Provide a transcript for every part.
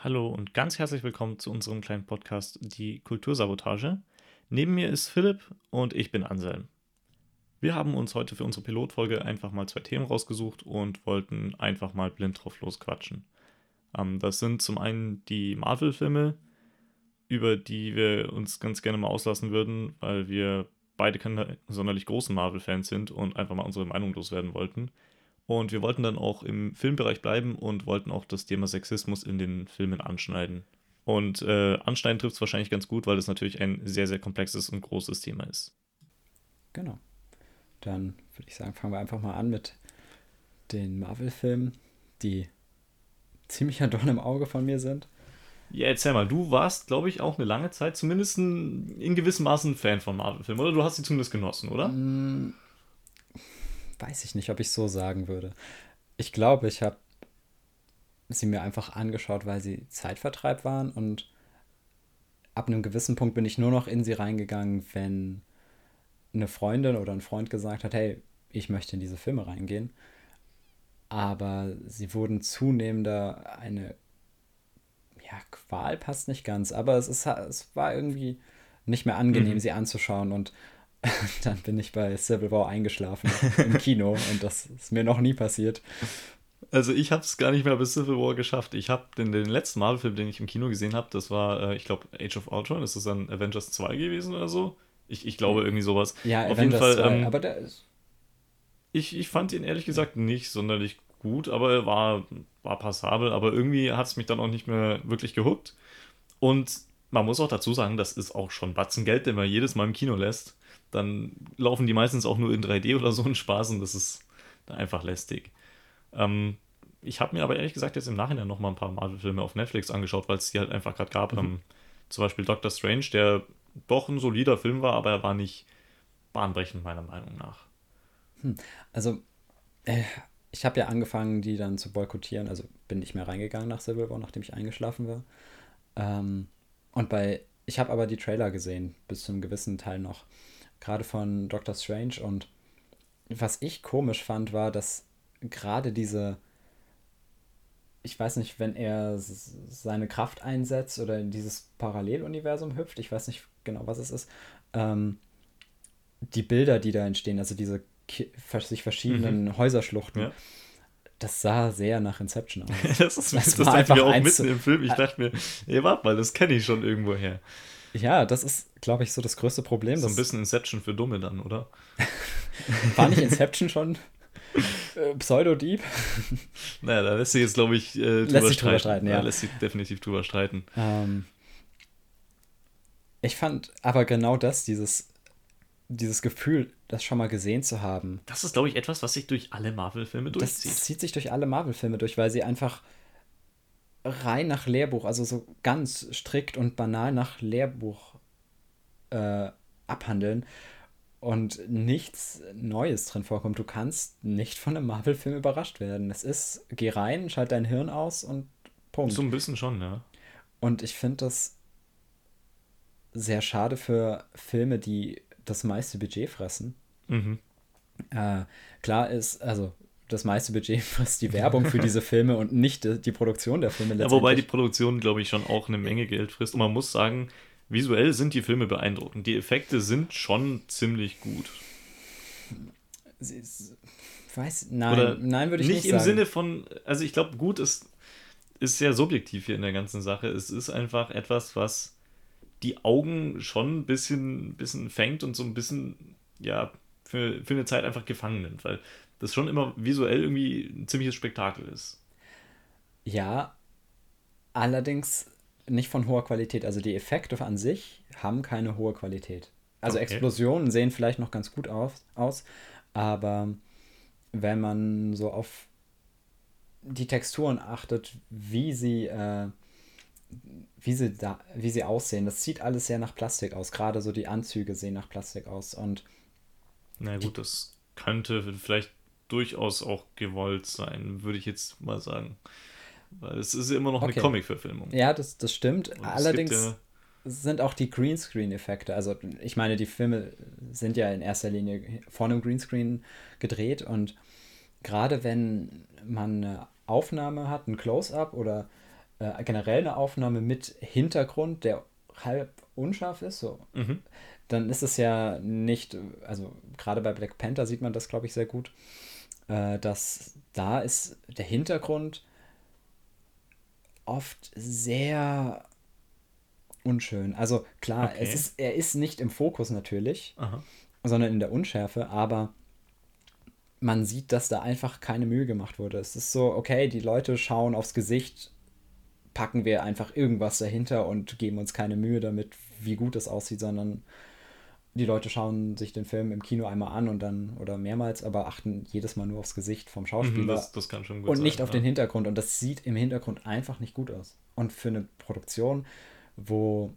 Hallo und ganz herzlich willkommen zu unserem kleinen Podcast Die Kultursabotage. Neben mir ist Philipp und ich bin Anselm. Wir haben uns heute für unsere Pilotfolge einfach mal zwei Themen rausgesucht und wollten einfach mal blind drauf losquatschen. Ähm, das sind zum einen die Marvel-Filme, über die wir uns ganz gerne mal auslassen würden, weil wir beide keine sonderlich großen Marvel-Fans sind und einfach mal unsere Meinung loswerden wollten. Und wir wollten dann auch im Filmbereich bleiben und wollten auch das Thema Sexismus in den Filmen anschneiden. Und äh, anschneiden trifft es wahrscheinlich ganz gut, weil es natürlich ein sehr, sehr komplexes und großes Thema ist. Genau. Dann würde ich sagen, fangen wir einfach mal an mit den Marvel-Filmen, die ziemlich ein Dorn im Auge von mir sind. Ja, erzähl mal, du warst, glaube ich, auch eine lange Zeit zumindest ein, in gewissem Maße ein Fan von Marvel-Filmen, oder? Du hast sie zumindest genossen, oder? Weiß ich nicht, ob ich so sagen würde. Ich glaube, ich habe sie mir einfach angeschaut, weil sie Zeitvertreib waren und ab einem gewissen Punkt bin ich nur noch in sie reingegangen, wenn eine Freundin oder ein Freund gesagt hat, hey, ich möchte in diese Filme reingehen. Aber sie wurden zunehmender eine, ja, Qual passt nicht ganz, aber es, ist, es war irgendwie nicht mehr angenehm, mhm. sie anzuschauen und dann bin ich bei Civil War eingeschlafen im Kino und das ist mir noch nie passiert. Also ich habe es gar nicht mehr bis Civil War geschafft. Ich habe den, den letzten Marvel-Film, den ich im Kino gesehen habe, das war, äh, ich glaube, Age of Ultron. Ist das dann Avengers 2 gewesen oder so? Ich, ich glaube irgendwie sowas. Ja, Auf Avengers jeden Fall. 2, ähm, aber der ist... Ich, ich fand ihn ehrlich gesagt nicht sonderlich gut, aber er war, war passabel. Aber irgendwie hat es mich dann auch nicht mehr wirklich gehuckt. Und man muss auch dazu sagen, das ist auch schon Batzen Geld, den man jedes Mal im Kino lässt dann laufen die meistens auch nur in 3D oder so ein Spaß und das ist einfach lästig. Ähm, ich habe mir aber ehrlich gesagt jetzt im Nachhinein noch mal ein paar Marvel-Filme auf Netflix angeschaut, weil es die halt einfach gerade gab. Mhm. Ähm, zum Beispiel Doctor Strange, der doch ein solider Film war, aber er war nicht bahnbrechend, meiner Meinung nach. Hm. Also, äh, ich habe ja angefangen, die dann zu boykottieren. Also bin nicht mehr reingegangen nach Civil War, nachdem ich eingeschlafen war. Ähm, und bei, ich habe aber die Trailer gesehen, bis zu einem gewissen Teil noch gerade von Doctor Strange. Und was ich komisch fand, war, dass gerade diese, ich weiß nicht, wenn er seine Kraft einsetzt oder in dieses Paralleluniversum hüpft, ich weiß nicht genau, was es ist, ähm, die Bilder, die da entstehen, also diese sich verschiedenen mhm. Häuserschluchten, ja. das sah sehr nach Inception aus. das ist, das, das dachte ich mir auch mitten im Film. Ich dachte mir, ey, warte mal, das kenne ich schon irgendwo her. Ja, das ist, glaube ich, so das größte Problem. So ein bisschen Inception für Dumme dann, oder? War nicht Inception schon äh, Pseudo-Deep? naja, da lässt sich jetzt, glaube ich, äh, drüber, lässt sich drüber streiten. ja. Da lässt sich definitiv drüber streiten. Ähm, ich fand aber genau das, dieses, dieses Gefühl, das schon mal gesehen zu haben. Das ist, glaube ich, etwas, was sich durch alle Marvel-Filme durchzieht. Das zieht sich durch alle Marvel-Filme durch, weil sie einfach rein nach Lehrbuch, also so ganz strikt und banal nach Lehrbuch äh, abhandeln und nichts Neues drin vorkommt. Du kannst nicht von einem Marvel-Film überrascht werden. Es ist, geh rein, schalt dein Hirn aus und Punkt. So ein bisschen schon, ja. Und ich finde das sehr schade für Filme, die das meiste Budget fressen. Mhm. Äh, klar ist, also das meiste Budget frisst die Werbung für diese Filme und nicht die Produktion der Filme. Ja, wobei die Produktion, glaube ich, schon auch eine Menge Geld frisst. Und man muss sagen, visuell sind die Filme beeindruckend. Die Effekte sind schon ziemlich gut. weiß, nein, Oder nein, würde ich nicht, nicht sagen. Nicht im Sinne von, also ich glaube, gut ist, ist sehr subjektiv hier in der ganzen Sache. Es ist einfach etwas, was die Augen schon ein bisschen, bisschen fängt und so ein bisschen, ja, für, für eine Zeit einfach gefangen nimmt. Weil das schon immer visuell irgendwie ein ziemliches Spektakel ist. Ja, allerdings nicht von hoher Qualität. Also die Effekte an sich haben keine hohe Qualität. Also okay. Explosionen sehen vielleicht noch ganz gut auf, aus, aber wenn man so auf die Texturen achtet, wie sie, äh, wie sie da, wie sie aussehen, das sieht alles sehr nach Plastik aus. Gerade so die Anzüge sehen nach Plastik aus. Und na gut, das könnte vielleicht durchaus auch gewollt sein, würde ich jetzt mal sagen. Weil es ist ja immer noch okay. eine Comic-Verfilmung. Ja, das, das stimmt. Und Allerdings ja sind auch die Greenscreen-Effekte. Also ich meine, die Filme sind ja in erster Linie vor einem Greenscreen gedreht und gerade wenn man eine Aufnahme hat, ein Close-up oder äh, generell eine Aufnahme mit Hintergrund, der halb unscharf ist, so, mhm. dann ist es ja nicht, also gerade bei Black Panther sieht man das, glaube ich, sehr gut, äh, dass da ist der Hintergrund oft sehr unschön. Also klar, okay. es ist, er ist nicht im Fokus natürlich, Aha. sondern in der Unschärfe, aber man sieht, dass da einfach keine Mühe gemacht wurde. Es ist so, okay, die Leute schauen aufs Gesicht, packen wir einfach irgendwas dahinter und geben uns keine Mühe damit, wie gut es aussieht, sondern die Leute schauen sich den Film im Kino einmal an und dann oder mehrmals, aber achten jedes Mal nur aufs Gesicht vom Schauspieler. Mhm, das, das kann schon gut und sein, nicht auf ja. den Hintergrund. Und das sieht im Hintergrund einfach nicht gut aus. Und für eine Produktion, wo,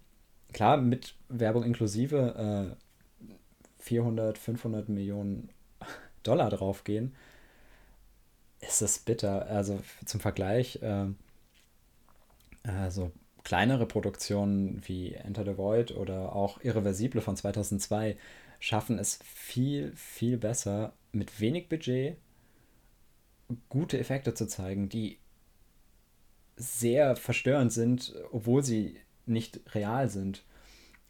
klar, mit Werbung inklusive äh, 400, 500 Millionen Dollar draufgehen, ist es bitter. Also zum Vergleich, äh, also kleinere Produktionen wie Enter the Void oder auch Irreversible von 2002 schaffen es viel, viel besser, mit wenig Budget gute Effekte zu zeigen, die sehr verstörend sind, obwohl sie nicht real sind.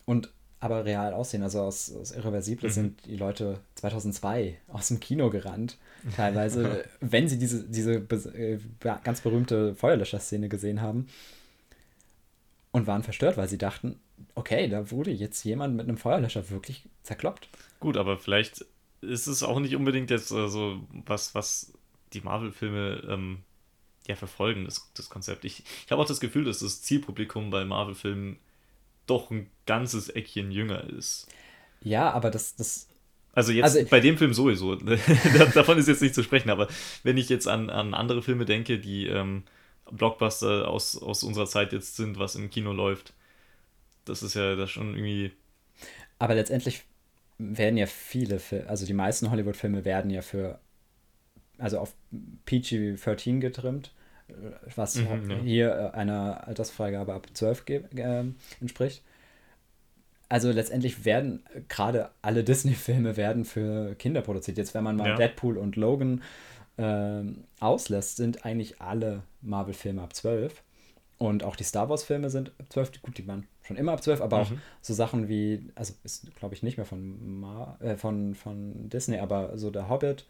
Und aber real aussehen. Also aus, aus Irreversible mhm. sind die Leute 2002 aus dem Kino gerannt, teilweise, wenn sie diese, diese äh, ganz berühmte Feuerlöscher-Szene gesehen haben und waren verstört, weil sie dachten, okay, da wurde jetzt jemand mit einem Feuerlöscher wirklich zerkloppt. Gut, aber vielleicht ist es auch nicht unbedingt jetzt äh, so was, was die Marvel-Filme ähm, ja verfolgen, das, das Konzept. Ich, ich habe auch das Gefühl, dass das Zielpublikum bei Marvel-Filmen doch ein ganzes Eckchen jünger ist. Ja, aber das, das also jetzt also, bei dem Film sowieso. Davon ist jetzt nicht zu sprechen, aber wenn ich jetzt an, an andere Filme denke, die ähm, Blockbuster aus, aus unserer Zeit jetzt sind, was im Kino läuft. Das ist ja das schon irgendwie. Aber letztendlich werden ja viele Filme, also die meisten Hollywood-Filme werden ja für, also auf PG-13 getrimmt, was mhm, ja. hier einer Altersfreigabe ab 12 äh, entspricht. Also letztendlich werden gerade alle Disney-Filme werden für Kinder produziert. Jetzt, wenn man mal ja. Deadpool und Logan äh, auslässt, sind eigentlich alle Marvel-Filme ab 12. Und auch die Star Wars-Filme sind ab 12. Gut, die waren schon immer ab 12, aber mhm. auch so Sachen wie, also ist glaube ich nicht mehr von, Mar äh, von, von Disney, aber so der Hobbit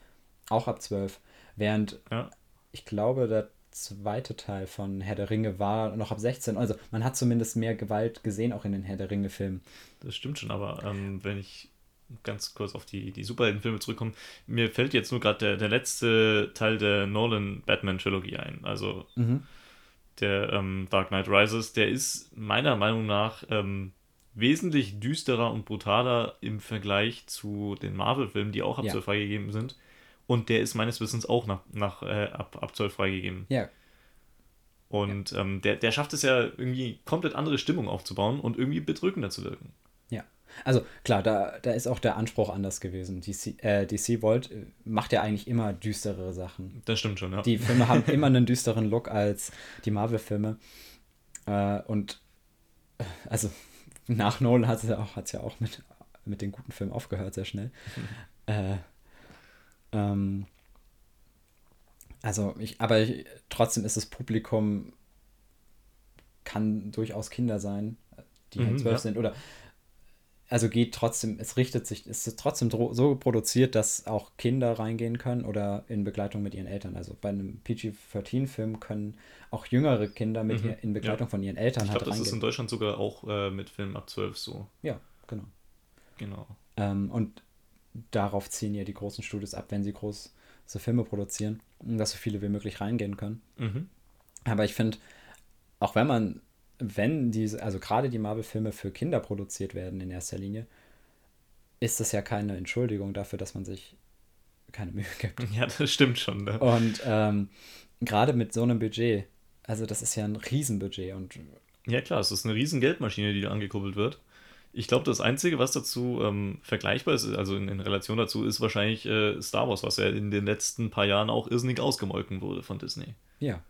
auch ab 12. Während ja. ich glaube, der zweite Teil von Herr der Ringe war noch ab 16. Also man hat zumindest mehr Gewalt gesehen, auch in den Herr der Ringe-Filmen. Das stimmt schon, aber ähm, wenn ich ganz kurz auf die, die Superheldenfilme zurückkommen. Mir fällt jetzt nur gerade der, der letzte Teil der Nolan-Batman-Trilogie ein. Also mhm. der ähm, Dark Knight Rises, der ist meiner Meinung nach ähm, wesentlich düsterer und brutaler im Vergleich zu den Marvel-Filmen, die auch ab ja. 12 freigegeben sind. Und der ist meines Wissens auch nach, nach äh, ab, ab 12 freigegeben. Ja. Und ja. Ähm, der, der schafft es ja irgendwie komplett andere Stimmung aufzubauen und irgendwie bedrückender zu wirken. Also klar, da, da ist auch der Anspruch anders gewesen. DC, äh, DC Volt äh, macht ja eigentlich immer düsterere Sachen. Das stimmt schon, ja. Die Filme haben immer einen düsteren Look als die Marvel-Filme. Äh, und äh, also nach Nolan hat es ja auch, hat's ja auch mit, mit den guten Filmen aufgehört, sehr schnell. Mhm. ähm, also ich, aber ich, trotzdem ist das Publikum kann durchaus Kinder sein, die halt mhm, zwölf ja. sind oder also geht trotzdem, es richtet sich, es ist trotzdem so produziert, dass auch Kinder reingehen können oder in Begleitung mit ihren Eltern. Also bei einem PG-13-Film können auch jüngere Kinder mit mhm. in Begleitung ja. von ihren Eltern ich halt glaube, das ist in Deutschland sogar auch äh, mit Filmen ab 12 so. Ja, genau. Genau. Ähm, und darauf ziehen ja die großen Studios ab, wenn sie große Filme produzieren, dass so viele wie möglich reingehen können. Mhm. Aber ich finde, auch wenn man wenn diese, also gerade die Marvel-Filme für Kinder produziert werden in erster Linie, ist das ja keine Entschuldigung dafür, dass man sich keine Mühe gibt. Ja, das stimmt schon. Ne? Und ähm, gerade mit so einem Budget, also das ist ja ein Riesenbudget und ja klar, es ist eine riesen Geldmaschine, die da angekuppelt wird. Ich glaube, das Einzige, was dazu ähm, vergleichbar ist, also in, in, Relation dazu, ist wahrscheinlich äh, Star Wars, was ja in den letzten paar Jahren auch irrsinnig ausgemolken wurde von Disney. Ja,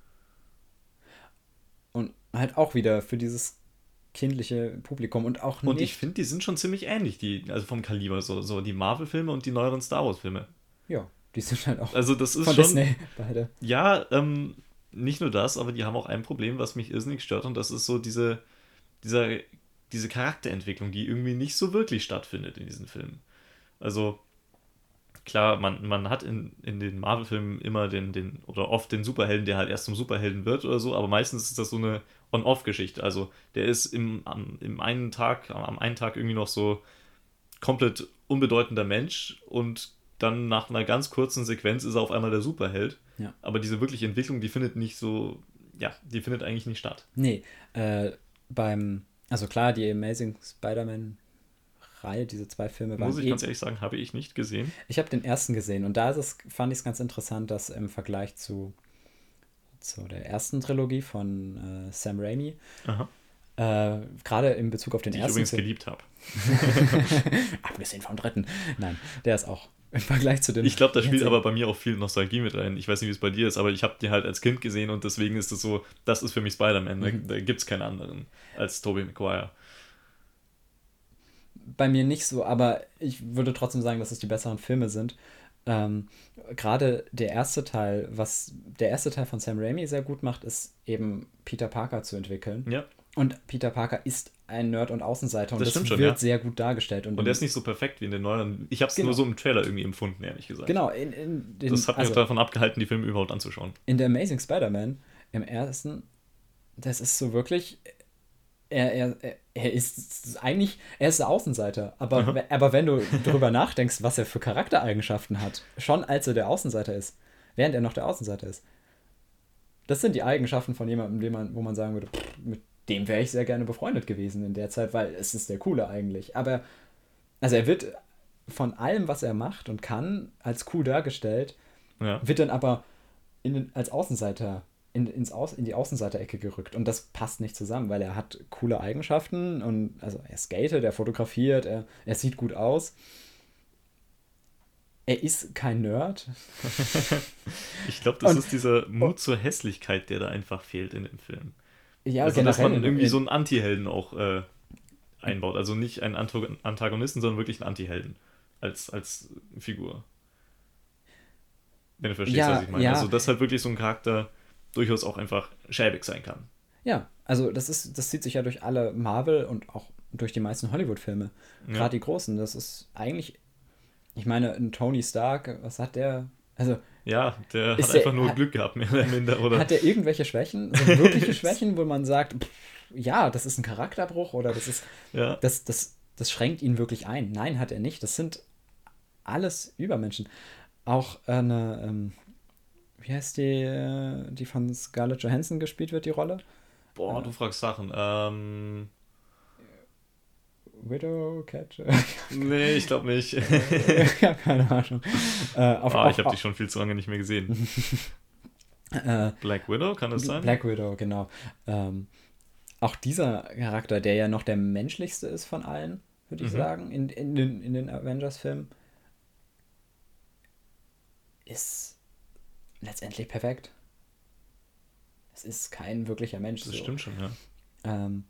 halt auch wieder für dieses kindliche Publikum und auch nicht. Und ich finde, die sind schon ziemlich ähnlich, die, also vom Kaliber, so, so die Marvel-Filme und die neueren Star Wars-Filme. Ja, die sind halt auch also das ist von schon, Disney beide. Ja, ähm, nicht nur das, aber die haben auch ein Problem, was mich irrsinnig stört, und das ist so diese, dieser, diese Charakterentwicklung, die irgendwie nicht so wirklich stattfindet in diesen Filmen. Also, klar, man, man hat in, in den Marvel-Filmen immer den, den, oder oft den Superhelden, der halt erst zum Superhelden wird oder so, aber meistens ist das so eine On-Off-Geschichte. Also, der ist im, am, im einen Tag, am einen Tag irgendwie noch so komplett unbedeutender Mensch und dann nach einer ganz kurzen Sequenz ist er auf einmal der Superheld. Ja. Aber diese wirkliche Entwicklung, die findet nicht so, ja, die findet eigentlich nicht statt. Nee, äh, beim, also klar, die Amazing Spider-Man Reihe, diese zwei Filme waren. Muss ich eh, ganz ehrlich sagen, habe ich nicht gesehen. Ich habe den ersten gesehen und da ist es, fand ich es ganz interessant, dass im Vergleich zu, zu der ersten Trilogie von äh, Sam Raimi, äh, gerade in Bezug auf den die ersten. Die ich übrigens geliebt habe. Abgesehen vom dritten. Nein, der ist auch im Vergleich zu dem. Ich glaube, da spielt aber bei mir auch viel Nostalgie mit rein. Ich weiß nicht, wie es bei dir ist, aber ich habe die halt als Kind gesehen und deswegen ist es so, das ist für mich Spider-Man. Mhm. Da, da gibt es keinen anderen als Tobey Maguire. Bei mir nicht so, aber ich würde trotzdem sagen, dass es die besseren Filme sind. Ähm, Gerade der erste Teil, was der erste Teil von Sam Raimi sehr gut macht, ist eben Peter Parker zu entwickeln. Ja. Und Peter Parker ist ein Nerd und Außenseiter und das, das schon, wird ja. sehr gut dargestellt. Und, und der ist nicht so perfekt wie in den neuen. Ich habe es genau. nur so im Trailer irgendwie empfunden, ehrlich gesagt. Genau. In, in den, das hat mich also, davon abgehalten, die Filme überhaupt anzuschauen. In der Amazing Spider-Man, im ersten, das ist so wirklich. Er, er, er ist eigentlich, er ist der Außenseiter, aber, aber wenn du darüber nachdenkst, was er für Charaktereigenschaften hat, schon als er der Außenseiter ist, während er noch der Außenseiter ist, das sind die Eigenschaften von jemandem, dem man, wo man sagen würde, mit dem wäre ich sehr gerne befreundet gewesen in der Zeit, weil es ist der Coole eigentlich. Aber, also er wird von allem, was er macht und kann, als cool dargestellt, ja. wird dann aber in, als Außenseiter in, ins Aus, in die Außenseiterecke gerückt. Und das passt nicht zusammen, weil er hat coole Eigenschaften und also er skatet, er fotografiert, er, er sieht gut aus. Er ist kein Nerd. ich glaube, das und, ist dieser Mut zur Hässlichkeit, der da einfach fehlt in dem Film. Ja, also, dass man irgendwie so einen Anti-Helden auch äh, einbaut. Also nicht einen Antagonisten, sondern wirklich einen Anti-Helden als, als Figur. Wenn du verstehst, ja, was ich meine. Ja. Also, dass halt wirklich so ein Charakter durchaus auch einfach schäbig sein kann. Ja, also das ist, das zieht sich ja durch alle Marvel und auch durch die meisten Hollywood-Filme. Gerade ja. die großen. Das ist eigentlich, ich meine, ein Tony Stark, was hat der? Also ja, der hat einfach nur hat, Glück gehabt, mehr oder minder, oder? Hat der irgendwelche Schwächen? So wirkliche Schwächen, wo man sagt, pff, ja, das ist ein Charakterbruch oder das ist. Ja. Das, das, das schränkt ihn wirklich ein. Nein, hat er nicht. Das sind alles Übermenschen. Auch eine, ähm, wie heißt die, äh, die von Scarlett Johansson gespielt wird, die Rolle? Boah, äh, du fragst Sachen. Ähm. Widow Catcher? nee, ich glaube nicht. ja, keine Ahnung. Äh, auf, ah, ich habe die schon viel zu lange nicht mehr gesehen. äh, Black Widow, kann das sein? Black Widow, genau. Ähm, auch dieser Charakter, der ja noch der menschlichste ist von allen, würde ich mhm. sagen, in, in den, in den Avengers-Filmen, ist letztendlich perfekt. Es ist kein wirklicher Mensch. Das so. stimmt schon, ja. Ähm,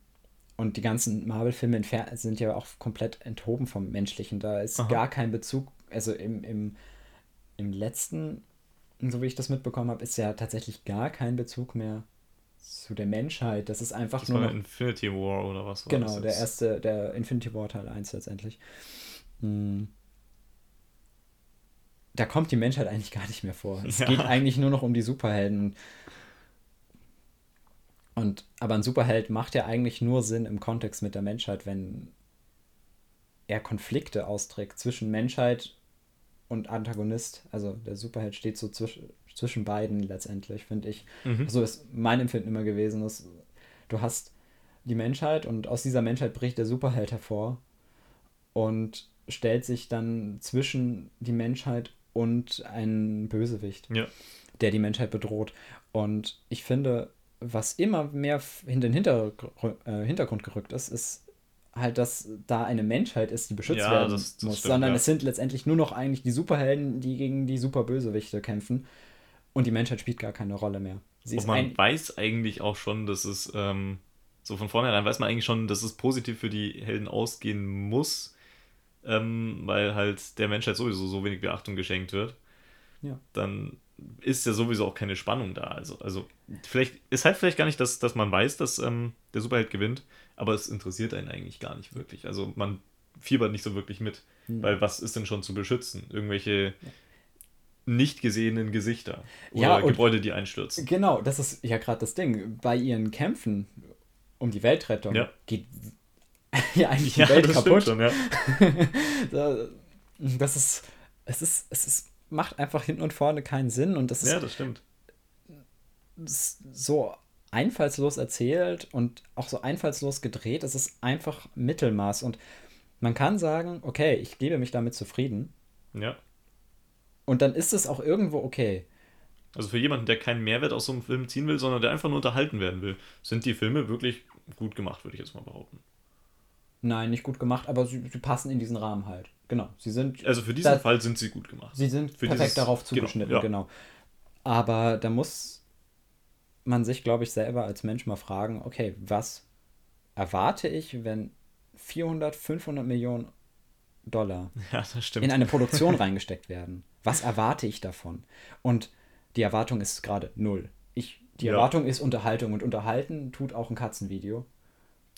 und die ganzen Marvel-Filme sind ja auch komplett enthoben vom Menschlichen. Da ist Aha. gar kein Bezug, also im, im, im letzten, so wie ich das mitbekommen habe, ist ja tatsächlich gar kein Bezug mehr zu der Menschheit. Das ist einfach das nur. War Infinity War oder was war Genau, das der erste, der Infinity War Teil 1 letztendlich. Hm. Da kommt die Menschheit eigentlich gar nicht mehr vor. Es ja. geht eigentlich nur noch um die Superhelden. Und, aber ein Superheld macht ja eigentlich nur Sinn im Kontext mit der Menschheit, wenn er Konflikte austrägt zwischen Menschheit und Antagonist. Also der Superheld steht so zwisch zwischen beiden letztendlich, finde ich. Mhm. So ist mein Empfinden immer gewesen, dass du hast die Menschheit und aus dieser Menschheit bricht der Superheld hervor und stellt sich dann zwischen die Menschheit und einen Bösewicht, ja. der die Menschheit bedroht. Und ich finde, was immer mehr in den Hintergr äh, Hintergrund gerückt ist, ist halt, dass da eine Menschheit ist, die beschützt ja, werden das, das muss, stimmt, sondern ja. es sind letztendlich nur noch eigentlich die Superhelden, die gegen die Superbösewichte kämpfen und die Menschheit spielt gar keine Rolle mehr. Sie und man ein weiß eigentlich auch schon, dass es ähm, so von vornherein weiß man eigentlich schon, dass es positiv für die Helden ausgehen muss, ähm, weil halt der Menschheit sowieso so wenig Beachtung geschenkt wird. Ja. Dann ist ja sowieso auch keine Spannung da. Also, also vielleicht ist halt vielleicht gar nicht, dass, dass man weiß, dass ähm, der Superheld gewinnt, aber es interessiert einen eigentlich gar nicht wirklich. Also man fiebert nicht so wirklich mit, hm. weil was ist denn schon zu beschützen? Irgendwelche nicht gesehenen Gesichter oder ja, Gebäude, die einstürzen. Genau, das ist ja gerade das Ding. Bei ihren Kämpfen um die Weltrettung ja. geht ja eigentlich die ja, Welt kaputt. Schon, ja. das ist, es ist, es ist, macht einfach hinten und vorne keinen Sinn und das ist. Ja, das stimmt. So einfallslos erzählt und auch so einfallslos gedreht. Es ist einfach Mittelmaß und man kann sagen, okay, ich gebe mich damit zufrieden. Ja. Und dann ist es auch irgendwo okay. Also für jemanden, der keinen Mehrwert aus so einem Film ziehen will, sondern der einfach nur unterhalten werden will, sind die Filme wirklich gut gemacht, würde ich jetzt mal behaupten. Nein, nicht gut gemacht, aber sie, sie passen in diesen Rahmen halt. Genau. Sie sind. Also für diesen da, Fall sind sie gut gemacht. Sie sind für perfekt dieses, darauf genau, zugeschnitten, genau, ja. genau. Aber da muss man sich, glaube ich, selber als Mensch mal fragen, okay, was erwarte ich, wenn 400, 500 Millionen Dollar ja, in eine Produktion reingesteckt werden? Was erwarte ich davon? Und die Erwartung ist gerade null. Ich, die ja. Erwartung ist Unterhaltung und Unterhalten tut auch ein Katzenvideo.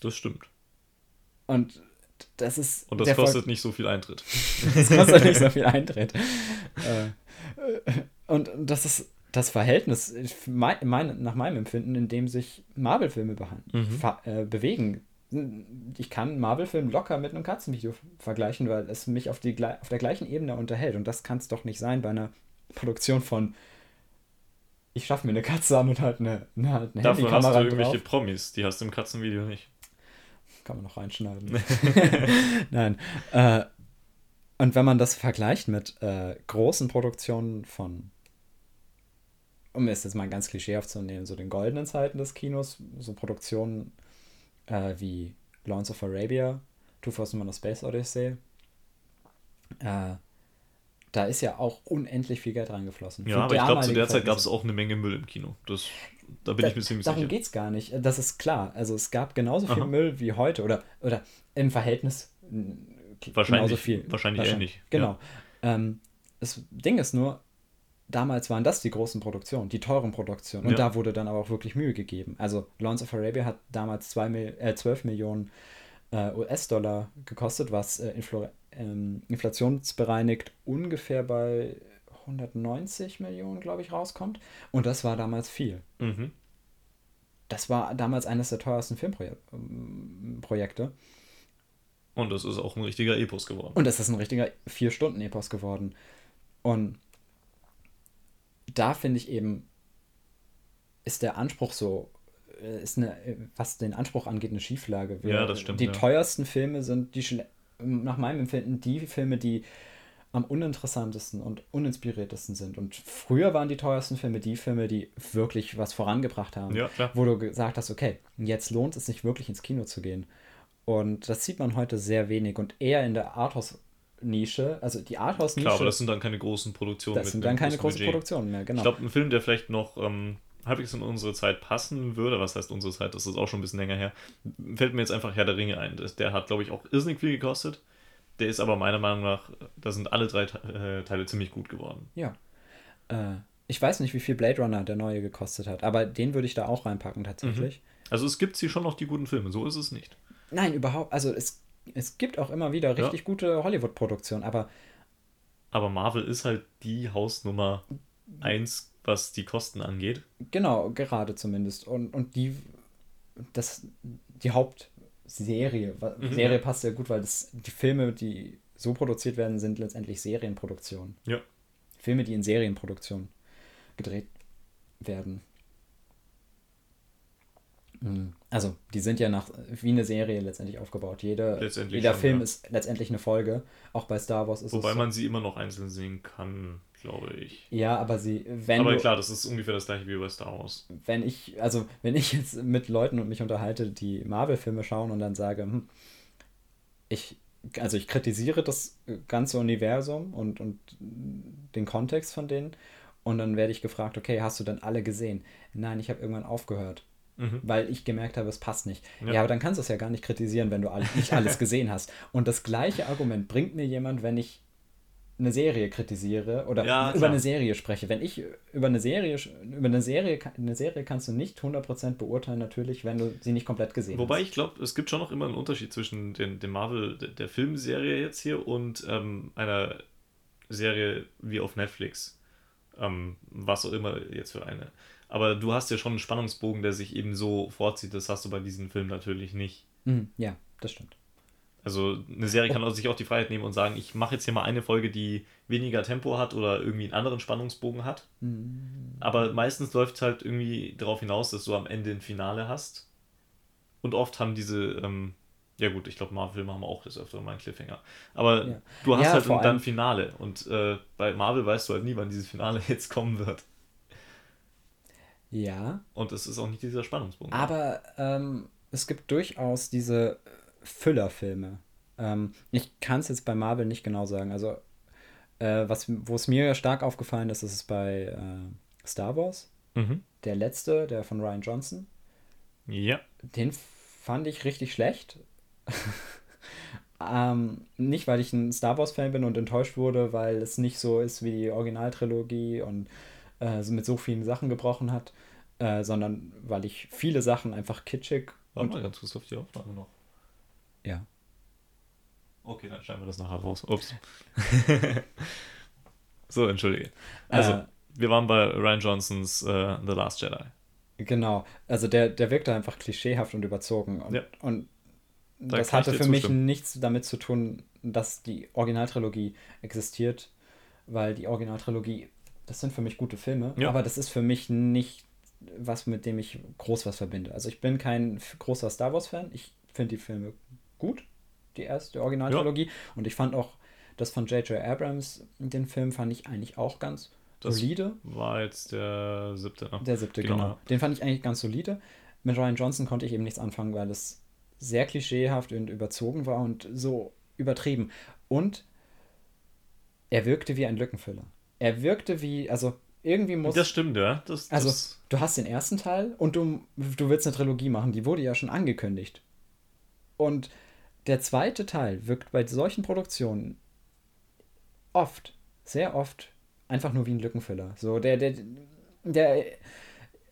Das stimmt. Und das ist. Und das kostet Vol nicht so viel Eintritt. das kostet nicht so viel Eintritt. Äh, und das ist das Verhältnis, mein, nach meinem Empfinden, in dem sich Marvel-Filme mhm. äh, bewegen. Ich kann Marvel-Film locker mit einem Katzenvideo vergleichen, weil es mich auf, die, auf der gleichen Ebene unterhält. Und das kann es doch nicht sein bei einer Produktion von ich schaffe mir eine Katze an und halt eine, eine, eine Dafür hast du irgendwelche drauf. Promis, die hast du im Katzenvideo nicht. Kann man noch reinschneiden. Nein. Äh, und wenn man das vergleicht mit äh, großen Produktionen von, um es jetzt mal ganz klischeehaft zu nehmen, so den goldenen Zeiten des Kinos, so Produktionen äh, wie Lawrence of Arabia, Two Thousand One Space Odyssey, äh, da ist ja auch unendlich viel Geld reingeflossen. Ja, aber ich glaube, zu der Zeit gab es auch eine Menge Müll im Kino. Das, da bin da, ich mir ziemlich darum sicher. Darum geht es gar nicht. Das ist klar. Also es gab genauso viel Aha. Müll wie heute oder, oder im Verhältnis wahrscheinlich, genauso viel. Wahrscheinlich, wahrscheinlich ähnlich. Genau. Ja. Ähm, das Ding ist nur, damals waren das die großen Produktionen, die teuren Produktionen. Und ja. da wurde dann aber auch wirklich Mühe gegeben. Also Lawrence of Arabia hat damals zwei, äh, 12 Millionen äh, US-Dollar gekostet, was äh, ähm, inflationsbereinigt ungefähr bei 190 Millionen, glaube ich, rauskommt. Und das war damals viel. Mhm. Das war damals eines der teuersten Filmprojekte. Ähm, Und das ist auch ein richtiger Epos geworden. Und das ist ein richtiger Vier-Stunden-Epos geworden. Und da finde ich eben, ist der Anspruch so, äh, ist eine, was den Anspruch angeht, eine Schieflage. Wir, ja, das stimmt. Die ja. teuersten Filme sind die nach meinem Empfinden die Filme, die am uninteressantesten und uninspiriertesten sind. Und früher waren die teuersten Filme die Filme, die wirklich was vorangebracht haben. Ja, wo du gesagt hast, okay, jetzt lohnt es sich wirklich ins Kino zu gehen. Und das sieht man heute sehr wenig und eher in der Arthouse-Nische. Also die Arthouse-Nische. Klar, aber das sind dann keine großen Produktionen. Das sind dann keine großen Budget. Produktionen mehr, genau. Ich glaube, ein Film, der vielleicht noch ähm, halbwegs in unsere Zeit passen würde, was heißt unsere Zeit, das ist auch schon ein bisschen länger her, fällt mir jetzt einfach Herr der Ringe ein. Der hat, glaube ich, auch irrsinnig viel gekostet. Der ist aber meiner Meinung nach, da sind alle drei äh, Teile ziemlich gut geworden. Ja. Äh, ich weiß nicht, wie viel Blade Runner der neue gekostet hat, aber den würde ich da auch reinpacken tatsächlich. Mhm. Also es gibt sie schon noch die guten Filme, so ist es nicht. Nein, überhaupt. Also es, es gibt auch immer wieder richtig ja. gute Hollywood-Produktionen, aber. Aber Marvel ist halt die Hausnummer 1 was die Kosten angeht. Genau, gerade zumindest. Und, und die, das, die Hauptserie, mhm. Serie passt ja gut, weil das, die Filme, die so produziert werden, sind letztendlich Serienproduktionen. Ja. Filme, die in Serienproduktion gedreht werden. Mhm. Also, die sind ja nach wie eine Serie letztendlich aufgebaut. Jede, jeder schon, Film ja. ist letztendlich eine Folge. Auch bei Star Wars ist Wobei es. Wobei man sie immer noch einzeln sehen kann glaube ich. Ja, aber sie, wenn. Aber klar, das ist ungefähr das gleiche wie bei Star Wars. Wenn ich, also wenn ich jetzt mit Leuten und mich unterhalte, die Marvel-Filme schauen und dann sage, hm, ich, also ich kritisiere das ganze Universum und, und den Kontext von denen. Und dann werde ich gefragt, okay, hast du denn alle gesehen? Nein, ich habe irgendwann aufgehört. Mhm. Weil ich gemerkt habe, es passt nicht. Ja. ja, aber dann kannst du es ja gar nicht kritisieren, wenn du nicht alles gesehen hast. Und das gleiche Argument bringt mir jemand, wenn ich eine Serie kritisiere oder ja, über eine Serie spreche. Wenn ich über eine Serie, über eine Serie, eine Serie kannst du nicht 100% beurteilen, natürlich, wenn du sie nicht komplett gesehen Wobei hast. Wobei ich glaube, es gibt schon noch immer einen Unterschied zwischen den, dem Marvel, der, Filmserie jetzt hier und ähm, einer Serie wie auf Netflix. Ähm, was auch immer jetzt für eine. Aber du hast ja schon einen Spannungsbogen, der sich eben so vorzieht. Das hast du bei diesem Film natürlich nicht. Mhm, ja, das stimmt. Also eine Serie kann sich auch die Freiheit nehmen und sagen, ich mache jetzt hier mal eine Folge, die weniger Tempo hat oder irgendwie einen anderen Spannungsbogen hat. Mhm. Aber meistens läuft es halt irgendwie darauf hinaus, dass du am Ende ein Finale hast. Und oft haben diese, ähm, ja gut, ich glaube, Marvel-Filme haben auch das öfter mal einen Cliffhanger. Aber ja. du hast ja, halt dann ein Finale. Und äh, bei Marvel weißt du halt nie, wann dieses Finale jetzt kommen wird. Ja. Und es ist auch nicht dieser Spannungsbogen. Aber ähm, es gibt durchaus diese Füllerfilme. Ähm, ich kann es jetzt bei Marvel nicht genau sagen. Also, äh, was, wo es mir stark aufgefallen ist, ist es bei äh, Star Wars. Mhm. Der letzte, der von Ryan Johnson. Ja. Den fand ich richtig schlecht. ähm, nicht, weil ich ein Star Wars-Fan bin und enttäuscht wurde, weil es nicht so ist wie die Originaltrilogie und äh, mit so vielen Sachen gebrochen hat, äh, sondern weil ich viele Sachen einfach kitschig. Warte mal ganz kurz auf die Aufnahme noch. Ja. Okay, dann schneiden wir das nachher raus. Ups. so, entschuldige. Also, äh, wir waren bei Ryan Johnsons uh, The Last Jedi. Genau. Also, der, der wirkte einfach klischeehaft und überzogen. Und, ja. und da das hatte für mich nichts damit zu tun, dass die Originaltrilogie existiert, weil die Originaltrilogie, das sind für mich gute Filme, ja. aber das ist für mich nicht was, mit dem ich groß was verbinde. Also, ich bin kein großer Star Wars-Fan. Ich finde die Filme gut, die erste Originaltrilogie. Ja. Und ich fand auch das von J.J. Abrams, den Film, fand ich eigentlich auch ganz das solide. War jetzt der siebte. Ne? Der siebte, genau. genau. Den fand ich eigentlich ganz solide. Mit Ryan Johnson konnte ich eben nichts anfangen, weil es sehr klischeehaft und überzogen war und so übertrieben. Und er wirkte wie ein Lückenfüller. Er wirkte wie, also irgendwie muss. Das stimmt, ja. Das, also, du hast den ersten Teil und du, du willst eine Trilogie machen, die wurde ja schon angekündigt. Und der zweite Teil wirkt bei solchen Produktionen oft, sehr oft, einfach nur wie ein Lückenfüller. So, der, der, der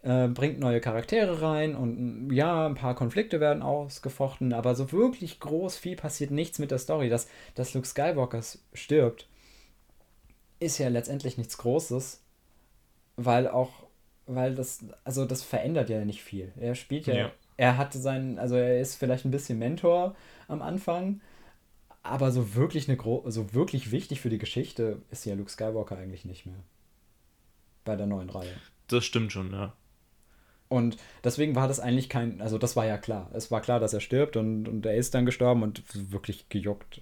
äh, bringt neue Charaktere rein und ja, ein paar Konflikte werden ausgefochten, aber so wirklich groß viel passiert nichts mit der Story. Dass, dass Luke Skywalker stirbt, ist ja letztendlich nichts Großes, weil auch, weil das, also das verändert ja nicht viel. Er spielt ja, ja er hatte seinen, also er ist vielleicht ein bisschen Mentor am Anfang, aber so wirklich eine Gro so wirklich wichtig für die Geschichte ist ja Luke Skywalker eigentlich nicht mehr. Bei der neuen Reihe. Das stimmt schon, ja. Und deswegen war das eigentlich kein, also das war ja klar. Es war klar, dass er stirbt und, und er ist dann gestorben und wirklich gejuckt.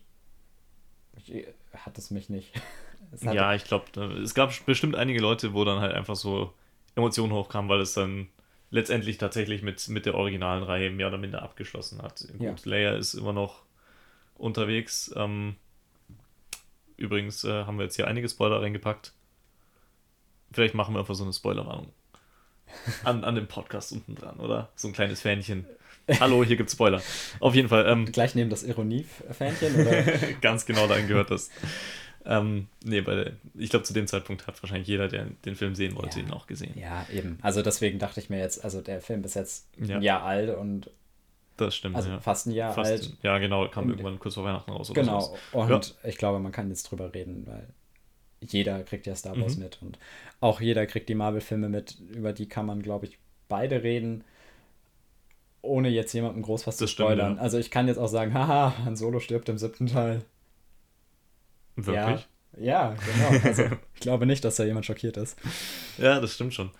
Ich, hat es mich nicht. Es ja, ich glaube, es gab bestimmt einige Leute, wo dann halt einfach so Emotionen hochkamen, weil es dann letztendlich tatsächlich mit, mit der originalen Reihe mehr oder minder abgeschlossen hat. Gut, ja. Leia ist immer noch unterwegs. Ähm, übrigens äh, haben wir jetzt hier einige Spoiler reingepackt. Vielleicht machen wir einfach so eine Spoilerwarnung. An, an dem Podcast unten dran, oder? So ein kleines Fähnchen. Hallo, hier gibt's Spoiler. Auf jeden Fall. Ähm, Gleich neben das Ironie-Fähnchen, oder? Ganz genau, dahin gehört das. Ähm, nee, weil ich glaube, zu dem Zeitpunkt hat wahrscheinlich jeder, der den Film sehen wollte, ja. ihn auch gesehen. Ja, eben. Also deswegen dachte ich mir jetzt, also der Film ist jetzt ja. ein Jahr alt und das stimmt. Also ja. fast ein Jahr fast, alt. Ja, genau, kam und, irgendwann kurz vor Weihnachten raus. Oder genau. Sowas. Und ich glaube, man kann jetzt drüber reden, weil jeder kriegt ja Star Wars mhm. mit und auch jeder kriegt die Marvel-Filme mit, über die kann man, glaube ich, beide reden, ohne jetzt jemandem groß was das zu spoilern. Stimmt, ja. Also ich kann jetzt auch sagen, haha, Han Solo stirbt im siebten Teil. Wirklich? Ja, ja genau. Also ich glaube nicht, dass da jemand schockiert ist. Ja, das stimmt schon.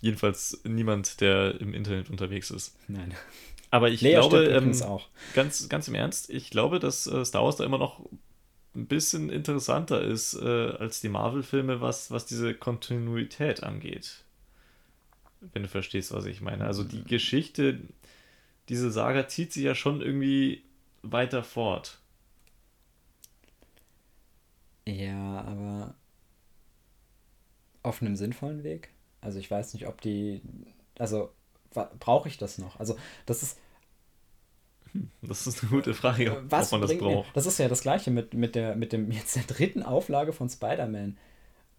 Jedenfalls niemand, der im Internet unterwegs ist. Nein. Aber ich Lea glaube, ähm. Ganz, ganz im Ernst, ich glaube, dass äh, Star Wars da immer noch ein bisschen interessanter ist äh, als die Marvel-Filme, was, was diese Kontinuität angeht. Wenn du verstehst, was ich meine. Also die Geschichte, diese Saga zieht sich ja schon irgendwie weiter fort. Ja, aber auf einem sinnvollen Weg. Also ich weiß nicht, ob die, also brauche ich das noch? Also das ist. Das ist eine gute Frage, ob, Was ob man das braucht. Mir? Das ist ja das gleiche mit, mit, der, mit dem jetzt der dritten Auflage von Spider-Man.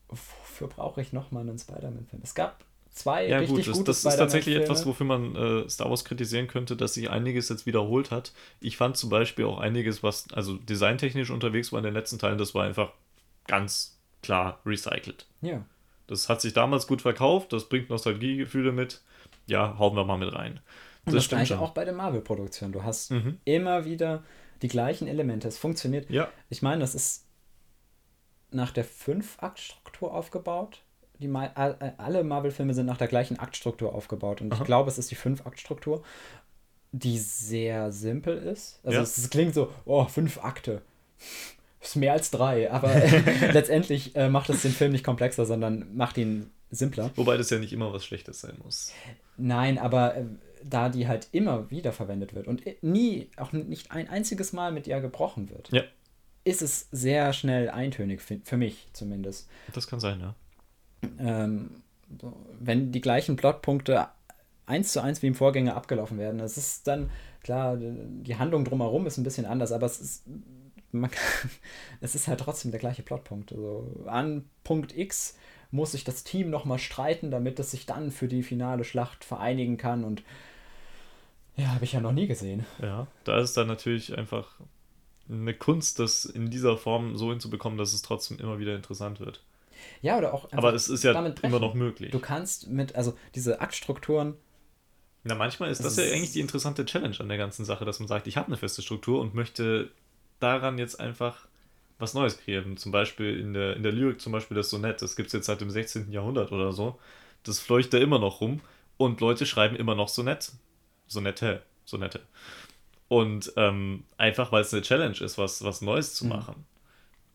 Wofür brauche ich nochmal einen Spider-Man-Film? Es gab zwei ja, richtig gut, das, das ist tatsächlich etwas, wofür man äh, Star Wars kritisieren könnte, dass sich einiges jetzt wiederholt hat. Ich fand zum Beispiel auch einiges, was also designtechnisch unterwegs war in den letzten Teilen, das war einfach ganz klar recycelt. Ja. Das hat sich damals gut verkauft, das bringt Nostalgiegefühle mit. Ja, hauen wir mal mit rein. Und das, das gleiche auch bei der Marvel-Produktion. Du hast mhm. immer wieder die gleichen Elemente. Es funktioniert. Ja. Ich meine, das ist nach der Fünf-Akt-Struktur aufgebaut. Die, alle Marvel-Filme sind nach der gleichen Aktstruktur aufgebaut. Und Aha. ich glaube, es ist die Fünf-Akt-Struktur, die sehr simpel ist. Also ja. es, es, klingt so, oh, fünf Akte. Ist mehr als drei, aber letztendlich äh, macht es den Film nicht komplexer, sondern macht ihn simpler. Wobei das ja nicht immer was Schlechtes sein muss. Nein, aber äh, da die halt immer wieder verwendet wird und nie, auch nicht ein einziges Mal mit ihr gebrochen wird, ja. ist es sehr schnell eintönig, für, für mich zumindest. Das kann sein, ja. Ähm, wenn die gleichen Plotpunkte eins zu eins wie im Vorgänger abgelaufen werden, es ist dann, klar, die Handlung drumherum ist ein bisschen anders, aber es ist, kann, es ist halt trotzdem der gleiche Plotpunkt. Also an Punkt X muss sich das Team nochmal streiten, damit es sich dann für die finale Schlacht vereinigen kann und ja, habe ich ja noch nie gesehen. Ja, da ist dann natürlich einfach eine Kunst, das in dieser Form so hinzubekommen, dass es trotzdem immer wieder interessant wird. Ja, oder auch. Aber es ist ja immer noch möglich. Du kannst mit, also diese Aktstrukturen. Na, manchmal ist das, das ja eigentlich die interessante Challenge an der ganzen Sache, dass man sagt, ich habe eine feste Struktur und möchte daran jetzt einfach was Neues kreieren. Zum Beispiel in der, in der Lyrik, zum Beispiel das Sonett, das gibt es jetzt seit dem 16. Jahrhundert oder so. Das fleucht da immer noch rum und Leute schreiben immer noch Sonett so nette, so nette. Und ähm, einfach, weil es eine Challenge ist, was, was Neues zu mhm. machen.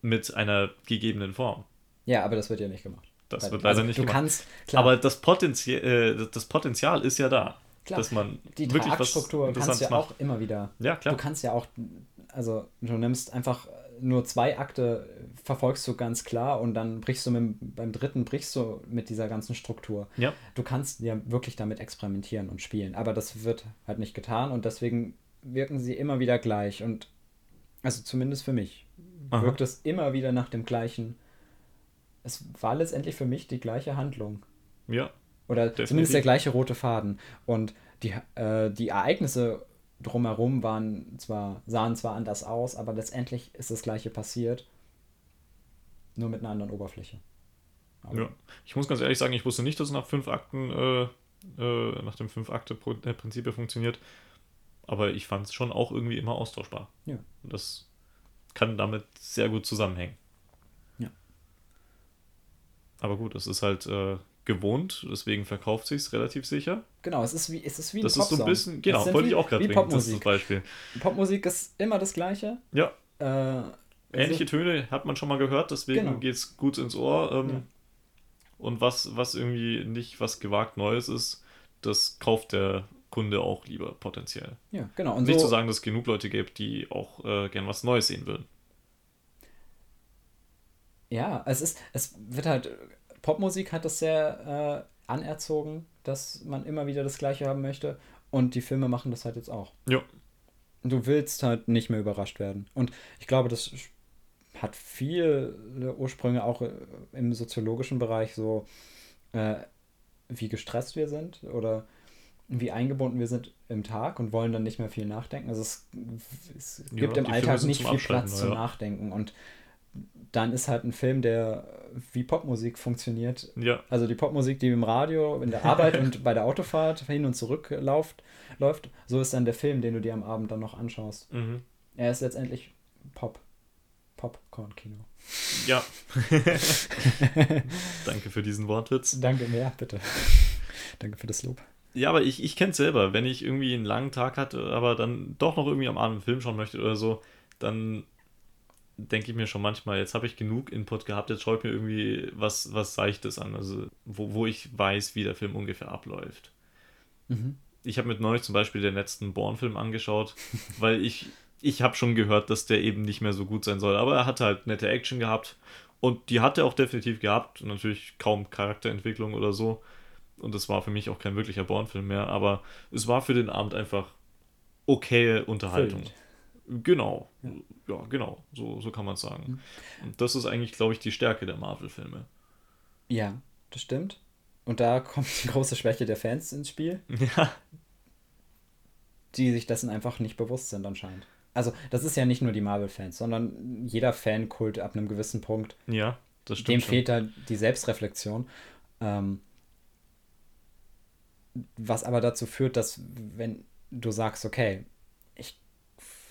Mit einer gegebenen Form. Ja, aber das wird ja nicht gemacht. Das wird leider also, nicht du gemacht. Kannst, klar, aber das Potenzial, äh, das Potenzial ist ja da. Klar, dass man die wirklich was kannst ja macht. auch immer wieder. Ja, klar. Du kannst ja auch, also du nimmst einfach nur zwei Akte verfolgst du ganz klar und dann brichst du mit, beim dritten brichst du mit dieser ganzen Struktur. Ja. Du kannst ja wirklich damit experimentieren und spielen, aber das wird halt nicht getan und deswegen wirken sie immer wieder gleich und also zumindest für mich Aha. wirkt es immer wieder nach dem gleichen. Es war letztendlich für mich die gleiche Handlung. Ja. Oder definitiv. zumindest der gleiche rote Faden und die, äh, die Ereignisse drumherum waren zwar, sahen zwar anders aus, aber letztendlich ist das gleiche passiert. Nur mit einer anderen Oberfläche. Aber ja, ich muss ganz ehrlich sagen, ich wusste nicht, dass es nach fünf Akten, äh, äh, nach dem Fünf-Akte-Prinzip funktioniert. Aber ich fand es schon auch irgendwie immer austauschbar. Ja. Das kann damit sehr gut zusammenhängen. Aber gut, es ist halt äh, gewohnt, deswegen verkauft sich relativ sicher. Genau, es ist wie, es ist wie ein Das ist so ein bisschen, genau, wollte ich auch gerade bringen, Popmusik. das ist Beispiel. Popmusik ist immer das Gleiche. Ja. Äh, Ähnliche also, Töne hat man schon mal gehört, deswegen genau. geht es gut ins Ohr. Ähm, ja. Und was, was irgendwie nicht was gewagt Neues ist, das kauft der Kunde auch lieber potenziell. Ja, genau. Und nicht so, zu sagen, dass es genug Leute gibt, die auch äh, gern was Neues sehen würden. Ja, es ist, es wird halt Popmusik hat das sehr äh, anerzogen, dass man immer wieder das Gleiche haben möchte. Und die Filme machen das halt jetzt auch. Ja. Du willst halt nicht mehr überrascht werden. Und ich glaube, das hat viele Ursprünge auch äh, im soziologischen Bereich, so äh, wie gestresst wir sind oder wie eingebunden wir sind im Tag und wollen dann nicht mehr viel nachdenken. Also es, es gibt ja, im Alltag nicht viel Platz zum ja. Nachdenken. Und dann ist halt ein Film, der wie Popmusik funktioniert. Ja. Also die Popmusik, die im Radio, in der Arbeit und bei der Autofahrt hin und zurück läuft, läuft, so ist dann der Film, den du dir am Abend dann noch anschaust. Mhm. Er ist letztendlich Pop. Popcorn-Kino. Ja. Danke für diesen Wortwitz. Danke mehr, bitte. Danke für das Lob. Ja, aber ich, ich kenne es selber. Wenn ich irgendwie einen langen Tag hatte, aber dann doch noch irgendwie am Abend einen Film schauen möchte oder so, dann denke ich mir schon manchmal, jetzt habe ich genug Input gehabt, jetzt schaue ich mir irgendwie was, was Seichtes an, also wo, wo ich weiß, wie der Film ungefähr abläuft. Mhm. Ich habe mit neulich zum Beispiel den letzten Born-Film angeschaut, weil ich, ich habe schon gehört, dass der eben nicht mehr so gut sein soll, aber er hatte halt nette Action gehabt und die hat er auch definitiv gehabt, natürlich kaum Charakterentwicklung oder so und das war für mich auch kein wirklicher Born-Film mehr, aber es war für den Abend einfach okay Unterhaltung. Füllt. Genau. Ja. ja, genau. So, so kann man es sagen. Mhm. Und das ist eigentlich, glaube ich, die Stärke der Marvel-Filme. Ja, das stimmt. Und da kommt die große Schwäche der Fans ins Spiel. Ja. Die sich dessen einfach nicht bewusst sind, anscheinend. Also, das ist ja nicht nur die Marvel-Fans, sondern jeder Fankult ab einem gewissen Punkt. Ja, das stimmt. Dem schon. fehlt da die Selbstreflexion. Ähm, was aber dazu führt, dass, wenn du sagst, okay,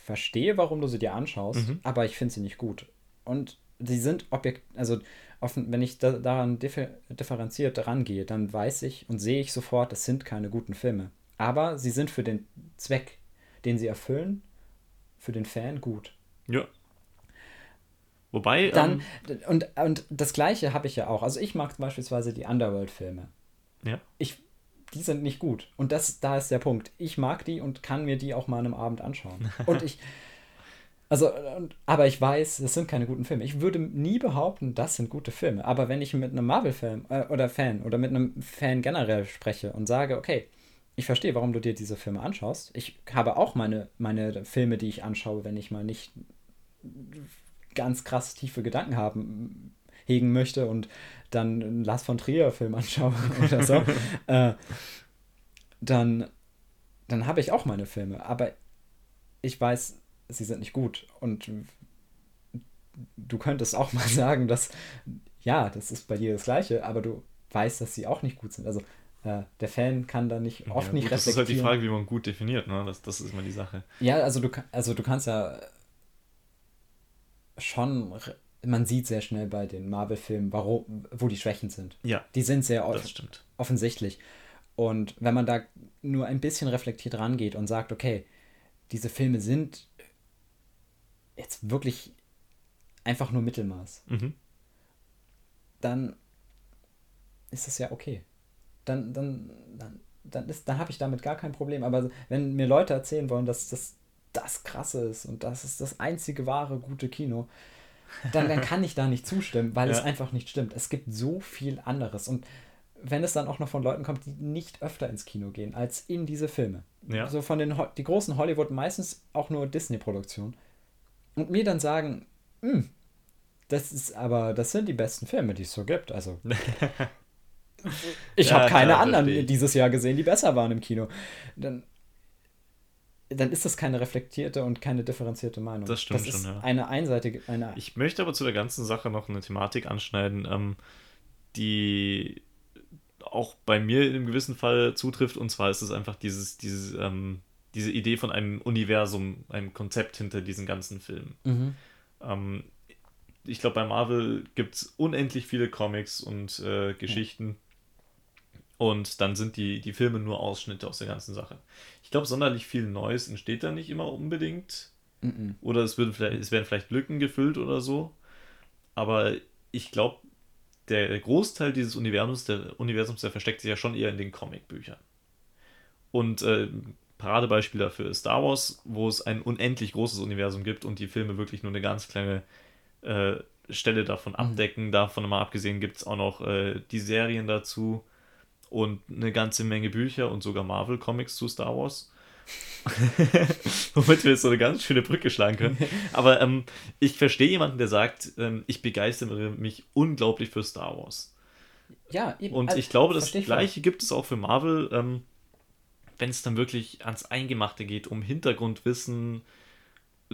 verstehe, warum du sie dir anschaust, mhm. aber ich finde sie nicht gut. Und sie sind objekt, also offen, wenn ich da, daran differ, differenziert rangehe, dann weiß ich und sehe ich sofort, das sind keine guten Filme. Aber sie sind für den Zweck, den sie erfüllen, für den Fan gut. Ja. Wobei. Dann, ähm, und, und das Gleiche habe ich ja auch. Also ich mag beispielsweise die Underworld-Filme. Ja. Ich die sind nicht gut. Und das, da ist der Punkt. Ich mag die und kann mir die auch mal an einem Abend anschauen. Und ich, also, aber ich weiß, das sind keine guten Filme. Ich würde nie behaupten, das sind gute Filme. Aber wenn ich mit einem Marvel-Film äh, oder Fan oder mit einem Fan generell spreche und sage, okay, ich verstehe, warum du dir diese Filme anschaust. Ich habe auch meine, meine Filme, die ich anschaue, wenn ich mal nicht ganz krass tiefe Gedanken haben hegen möchte und dann einen Lars von Trier-Film anschaue oder so, äh, dann, dann habe ich auch meine Filme. Aber ich weiß, sie sind nicht gut. Und du könntest auch mal sagen, dass, ja, das ist bei dir das Gleiche, aber du weißt, dass sie auch nicht gut sind. Also äh, der Fan kann da nicht oft ja, nicht reflektieren. Das ist halt die Frage, wie man gut definiert, ne? Das, das ist immer die Sache. Ja, also du, also du kannst ja schon man sieht sehr schnell bei den Marvel-Filmen, wo die Schwächen sind. Ja. Die sind sehr off offensichtlich. Und wenn man da nur ein bisschen reflektiert rangeht und sagt, okay, diese Filme sind jetzt wirklich einfach nur Mittelmaß, mhm. dann ist das ja okay. Dann, dann, dann, dann, dann habe ich damit gar kein Problem. Aber wenn mir Leute erzählen wollen, dass das das Krasse ist und das ist das einzige wahre gute Kino, dann, dann kann ich da nicht zustimmen, weil ja. es einfach nicht stimmt. Es gibt so viel anderes. Und wenn es dann auch noch von Leuten kommt, die nicht öfter ins Kino gehen als in diese Filme. Ja. So von den die großen Hollywood, meistens auch nur Disney-Produktionen. Und mir dann sagen, hm, das ist aber, das sind die besten Filme, die es so gibt. Also. ich ja, habe keine klar, anderen dieses Jahr gesehen, die besser waren im Kino. Dann dann ist das keine reflektierte und keine differenzierte Meinung. Das stimmt das schon, ja. Eine einseitige. Eine ich möchte aber zu der ganzen Sache noch eine Thematik anschneiden, ähm, die auch bei mir in einem gewissen Fall zutrifft. Und zwar ist es einfach dieses, dieses, ähm, diese Idee von einem Universum, einem Konzept hinter diesen ganzen Filmen. Mhm. Ähm, ich glaube, bei Marvel gibt es unendlich viele Comics und äh, Geschichten. Ja. Und dann sind die, die Filme nur Ausschnitte aus der ganzen Sache. Ich glaube, sonderlich viel Neues entsteht da nicht immer unbedingt. Mm -mm. Oder es, wird vielleicht, es werden vielleicht Lücken gefüllt oder so. Aber ich glaube, der Großteil dieses Universums der, Universums, der versteckt sich ja schon eher in den Comicbüchern. Und äh, Paradebeispiel dafür ist Star Wars, wo es ein unendlich großes Universum gibt und die Filme wirklich nur eine ganz kleine äh, Stelle davon mhm. abdecken. Davon mal abgesehen gibt es auch noch äh, die Serien dazu und eine ganze Menge Bücher und sogar Marvel-Comics zu Star Wars. Womit wir jetzt so eine ganz schöne Brücke schlagen können. Aber ähm, ich verstehe jemanden, der sagt, ähm, ich begeistere mich unglaublich für Star Wars. Ja, eben. Und also, ich glaube, das Gleiche gibt es auch für Marvel, ähm, wenn es dann wirklich ans Eingemachte geht, um Hintergrundwissen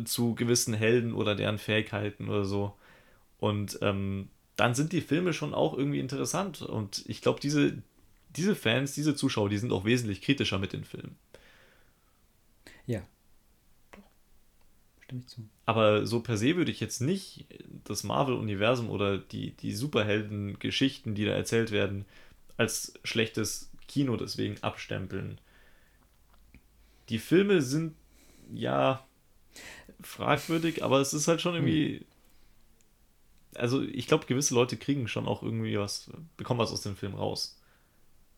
zu gewissen Helden oder deren Fähigkeiten oder so. Und ähm, dann sind die Filme schon auch irgendwie interessant. Und ich glaube, diese, diese Fans, diese Zuschauer, die sind auch wesentlich kritischer mit den Filmen. Ja. Doch. Stimme ich zu. Aber so per se würde ich jetzt nicht das Marvel-Universum oder die, die Superhelden-Geschichten, die da erzählt werden, als schlechtes Kino deswegen abstempeln. Die Filme sind ja fragwürdig, aber es ist halt schon irgendwie. Also ich glaube, gewisse Leute kriegen schon auch irgendwie was, bekommen was aus dem Film raus.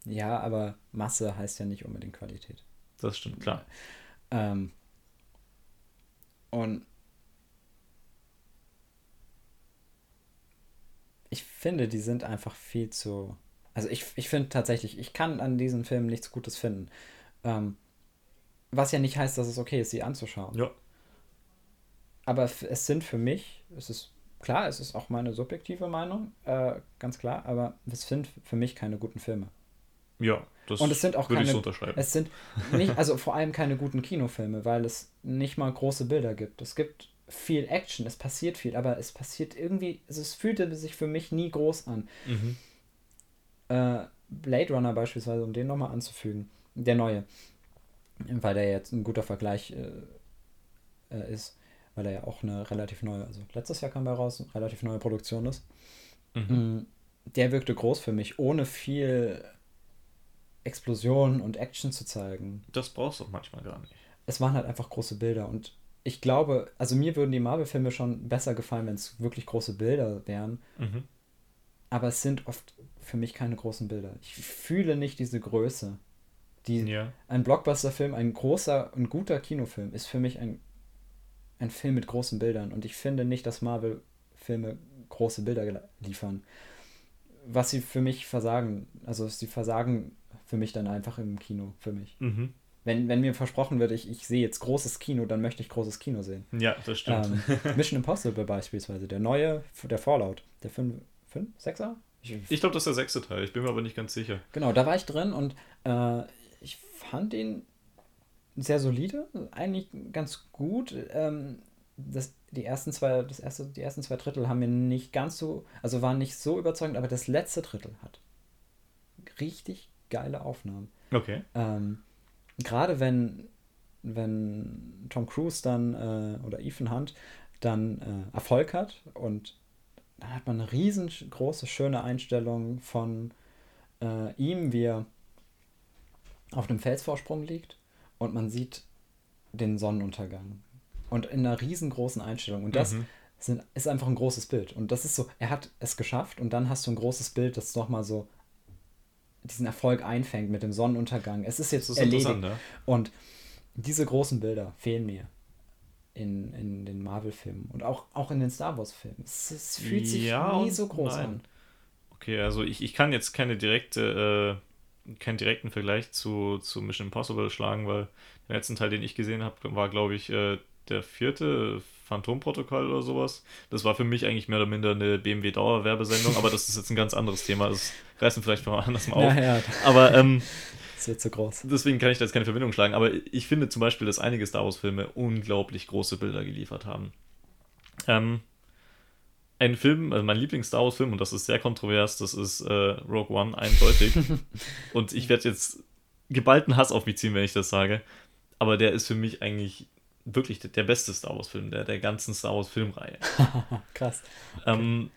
Ja, aber Masse heißt ja nicht unbedingt Qualität. Das stimmt, klar. Ähm, und ich finde, die sind einfach viel zu. Also ich, ich finde tatsächlich, ich kann an diesen Filmen nichts Gutes finden. Ähm, Was ja nicht heißt, dass es okay ist, sie anzuschauen. Ja. Aber es sind für mich, es ist klar, es ist auch meine subjektive Meinung, äh, ganz klar, aber es sind für mich keine guten Filme. Ja, das und es sind auch würde keine, ich so unterschreiben. Es sind nicht, also vor allem keine guten Kinofilme, weil es nicht mal große Bilder gibt. Es gibt viel Action, es passiert viel, aber es passiert irgendwie, also es fühlte sich für mich nie groß an. Mhm. Äh, Blade Runner beispielsweise, um den nochmal anzufügen, der neue, weil der jetzt ein guter Vergleich äh, äh, ist, weil er ja auch eine relativ neue, also letztes Jahr kam er raus, eine relativ neue Produktion ist. Mhm. Mm, der wirkte groß für mich, ohne viel Explosionen und Action zu zeigen. Das brauchst du auch manchmal gar nicht. Es waren halt einfach große Bilder und ich glaube, also mir würden die Marvel-Filme schon besser gefallen, wenn es wirklich große Bilder wären. Mhm. Aber es sind oft für mich keine großen Bilder. Ich fühle nicht diese Größe. Die, ja. Ein Blockbuster-Film, ein großer und guter Kinofilm ist für mich ein, ein Film mit großen Bildern. Und ich finde nicht, dass Marvel-Filme große Bilder liefern. Was sie für mich versagen, also sie versagen für mich dann einfach im Kino, für mich. Mhm. Wenn, wenn mir versprochen wird, ich, ich sehe jetzt großes Kino, dann möchte ich großes Kino sehen. Ja, das stimmt. Ähm, Mission Impossible beispielsweise, der neue, der Fallout, der 5, 5, 6er? Ich, ich glaube, das ist der sechste Teil, ich bin mir aber nicht ganz sicher. Genau, da war ich drin und äh, ich fand ihn sehr solide, eigentlich ganz gut. Ähm, das, die ersten zwei, das erste, die ersten zwei Drittel haben mir nicht ganz so, also waren nicht so überzeugend, aber das letzte Drittel hat richtig geile Aufnahmen. Okay. Ähm, Gerade wenn, wenn Tom Cruise dann äh, oder Ethan Hunt dann äh, Erfolg hat und dann hat man eine riesengroße, schöne Einstellung von äh, ihm, wie er auf dem Felsvorsprung liegt und man sieht den Sonnenuntergang. Und in einer riesengroßen Einstellung. Und das mhm. sind, ist einfach ein großes Bild. Und das ist so, er hat es geschafft und dann hast du ein großes Bild, das nochmal so diesen Erfolg einfängt mit dem Sonnenuntergang. Es ist jetzt ist erledigt. Ja? Und diese großen Bilder fehlen mir in, in den Marvel-Filmen und auch, auch in den Star Wars-Filmen. Es, es, fühlt sich ja nie so groß nein. an. Okay, also ich, ich kann jetzt keine direkte, äh, keinen direkten Vergleich zu, zu Mission Impossible schlagen, weil der letzte Teil, den ich gesehen habe, war, glaube ich, äh, der vierte Phantomprotokoll oder sowas. Das war für mich eigentlich mehr oder minder eine BMW-Dauerwerbesendung, aber das ist jetzt ein ganz anderes Thema. Das reißen vielleicht mal anders mal auf. Ja, ja. Aber ähm, das wird zu groß. Deswegen kann ich da jetzt keine Verbindung schlagen. Aber ich finde zum Beispiel, dass einige Star Wars-Filme unglaublich große Bilder geliefert haben. Ähm, ein Film, also mein Lieblings-Star Wars-Film, und das ist sehr kontrovers, das ist äh, Rogue One, eindeutig. und ich werde jetzt geballten Hass auf mich ziehen, wenn ich das sage. Aber der ist für mich eigentlich wirklich der beste Star Wars-Film der, der ganzen Star Wars-Filmreihe. Krass. Okay. Ähm,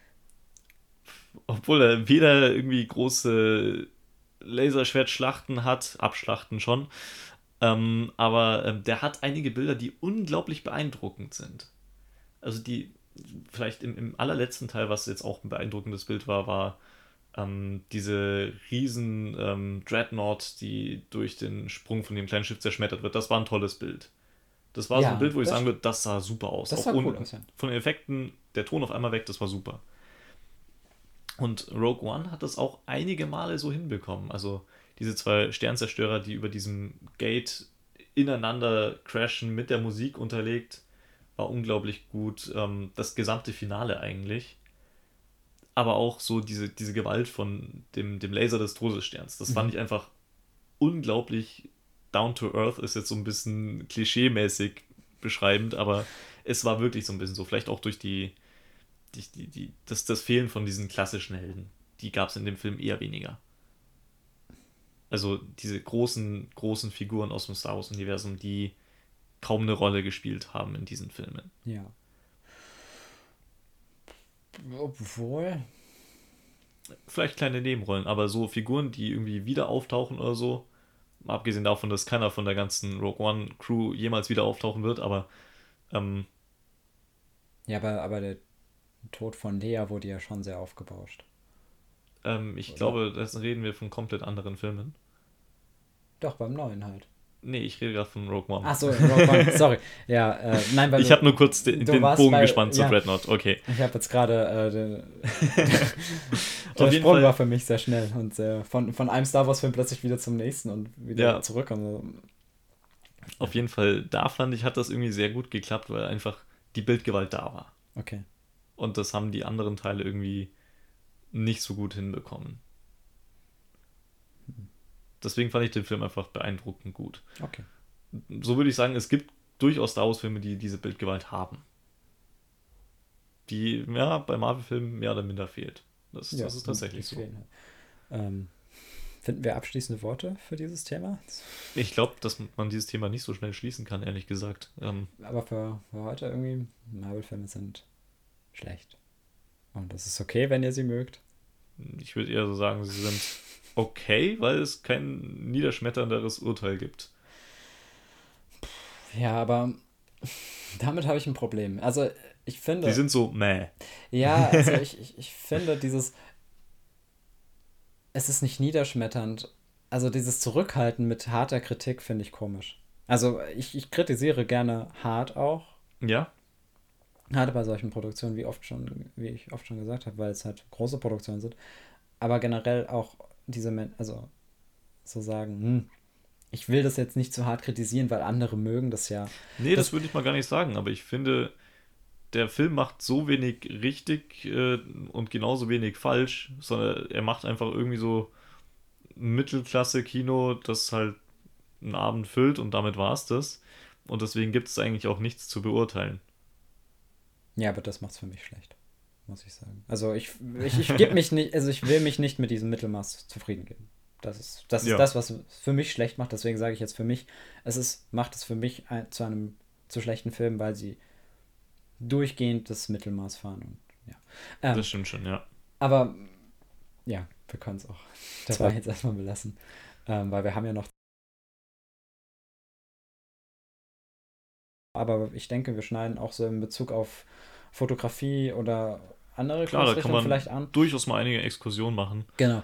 obwohl er weder irgendwie große Laserschwertschlachten hat, Abschlachten schon, ähm, aber ähm, der hat einige Bilder, die unglaublich beeindruckend sind. Also die, vielleicht im, im allerletzten Teil, was jetzt auch ein beeindruckendes Bild war, war ähm, diese riesen ähm, Dreadnought, die durch den Sprung von dem kleinen Schiff zerschmettert wird. Das war ein tolles Bild. Das war ja, so ein Bild, wo ich sagen würde, das sah super aus. Das sah cool aus, ja. Von den Effekten, der Ton auf einmal weg, das war super. Und Rogue One hat das auch einige Male so hinbekommen. Also diese zwei Sternzerstörer, die über diesem Gate ineinander crashen, mit der Musik unterlegt, war unglaublich gut. Ähm, das gesamte Finale eigentlich. Aber auch so diese, diese Gewalt von dem, dem Laser des Todessterns. Das mhm. fand ich einfach unglaublich down to earth ist jetzt so ein bisschen klischee-mäßig beschreibend, aber es war wirklich so ein bisschen so. Vielleicht auch durch die, die, die, das, das Fehlen von diesen klassischen Helden. Die gab es in dem Film eher weniger. Also diese großen, großen Figuren aus dem Star Wars-Universum, die kaum eine Rolle gespielt haben in diesen Filmen. Ja. Obwohl. Vielleicht kleine Nebenrollen, aber so Figuren, die irgendwie wieder auftauchen oder so, abgesehen davon, dass keiner von der ganzen Rogue One Crew jemals wieder auftauchen wird, aber ähm, ja, aber, aber der Tod von Lea wurde ja schon sehr aufgebauscht. Ähm, ich Oder? glaube, das reden wir von komplett anderen Filmen. Doch, beim neuen halt. Nee, ich rede gerade von Rogue One. Achso, Rogue One, sorry. Ja, äh, nein, weil Ich habe nur kurz den, den Bogen bei, gespannt zu ja, Dreadnought, okay. Ich habe jetzt gerade, äh, den, der Sprung Fall. war für mich sehr schnell und sehr, von, von einem Star Wars-Film plötzlich wieder zum nächsten und wieder ja. zurück. Und Auf jeden Fall, da fand ich, hat das irgendwie sehr gut geklappt, weil einfach die Bildgewalt da war. Okay. Und das haben die anderen Teile irgendwie nicht so gut hinbekommen. Deswegen fand ich den Film einfach beeindruckend gut. Okay. So würde ich sagen, es gibt durchaus Star Wars-Filme, die diese Bildgewalt haben. Die, ja, bei Marvel-Filmen mehr oder minder fehlt. Das, ja, das ist tatsächlich so. Ähm, finden wir abschließende Worte für dieses Thema? Ich glaube, dass man dieses Thema nicht so schnell schließen kann, ehrlich gesagt. Ähm, Aber für, für heute irgendwie, Marvel-Filme sind schlecht. Und das ist okay, wenn ihr sie mögt. Ich würde eher so sagen, sie sind okay, weil es kein niederschmetternderes Urteil gibt. Ja, aber damit habe ich ein Problem. Also ich finde. Die sind so meh. Ja, also ich, ich, ich finde dieses. Es ist nicht niederschmetternd. Also dieses Zurückhalten mit harter Kritik finde ich komisch. Also ich, ich kritisiere gerne hart auch. Ja. Gerade bei solchen Produktionen, wie oft schon, wie ich oft schon gesagt habe, weil es halt große Produktionen sind. Aber generell auch diese Menschen, also so sagen, hm, ich will das jetzt nicht zu hart kritisieren, weil andere mögen das ja. Nee, das, das würde ich mal gar nicht sagen, aber ich finde, der Film macht so wenig richtig äh, und genauso wenig falsch, sondern er macht einfach irgendwie so Mittelklasse-Kino, das halt einen Abend füllt und damit war es das. Und deswegen gibt es eigentlich auch nichts zu beurteilen. Ja, aber das macht es für mich schlecht, muss ich sagen. Also ich, ich, ich gebe mich nicht, also ich will mich nicht mit diesem Mittelmaß zufrieden geben. Das ist, das ist ja. das, was es für mich schlecht macht. Deswegen sage ich jetzt für mich, es ist, macht es für mich ein, zu einem zu schlechten Film, weil sie durchgehend das Mittelmaß fahren. Und, ja. Ähm, das stimmt schon, ja. Aber ja, wir können es auch dabei jetzt erstmal belassen. Ähm, weil wir haben ja noch. Aber ich denke, wir schneiden auch so in Bezug auf Fotografie oder andere Klar, da kann man vielleicht an. durchaus mal einige Exkursionen machen. Genau.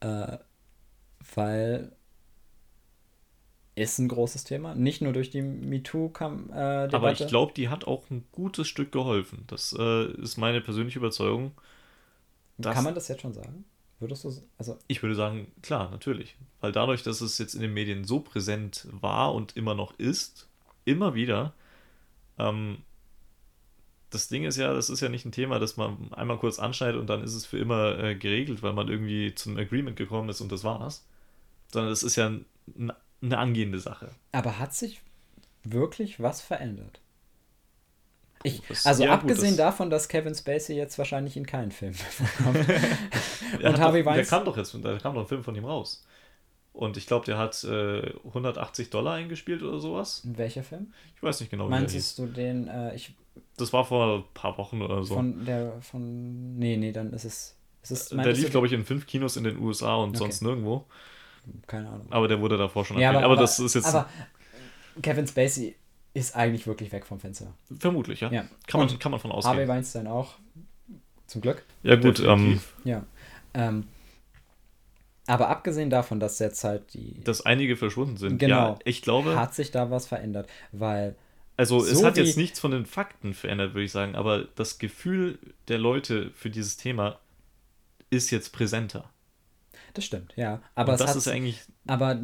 Äh, weil ist ein großes Thema. Nicht nur durch die MeToo-Debatte. Äh, Aber ich glaube, die hat auch ein gutes Stück geholfen. Das äh, ist meine persönliche Überzeugung. Kann man das jetzt schon sagen? Würdest du also Ich würde sagen, klar, natürlich. Weil dadurch, dass es jetzt in den Medien so präsent war und immer noch ist, immer wieder, ähm, das Ding ist ja, das ist ja nicht ein Thema, das man einmal kurz anschneidet und dann ist es für immer äh, geregelt, weil man irgendwie zum Agreement gekommen ist und das war's. Sondern es ist ja ein, eine angehende Sache. Aber hat sich wirklich was verändert? Ich, also ja, abgesehen gut, davon, dass Kevin Spacey jetzt wahrscheinlich in keinen Film vorkommt. und Harvey doch, Der kam doch jetzt, da kam doch ein Film von ihm raus. Und ich glaube, der hat äh, 180 Dollar eingespielt oder sowas. Welcher Film? Ich weiß nicht genau. Meinst du den? Äh, ich das war vor ein paar Wochen oder so. Von der, von, nee, nee, dann ist es, ist es Der lief, glaube ich, in fünf Kinos in den USA und okay. sonst nirgendwo. Keine Ahnung. Aber der wurde davor schon ja, aber, aber, das ist jetzt... Aber Kevin Spacey ist eigentlich wirklich weg vom Fenster. Vermutlich, ja. ja. Kann, man, kann man von ausgehen. Harvey Weinstein auch. Zum Glück. Ja, gut. Ähm, ja. Ähm, aber abgesehen davon, dass jetzt halt die. Dass einige verschwunden sind. Genau. Ja, ich glaube. Hat sich da was verändert. Weil also so es hat jetzt nichts von den Fakten verändert, würde ich sagen, aber das Gefühl der Leute für dieses Thema ist jetzt präsenter. Das stimmt, ja. Aber das ist eigentlich. Aber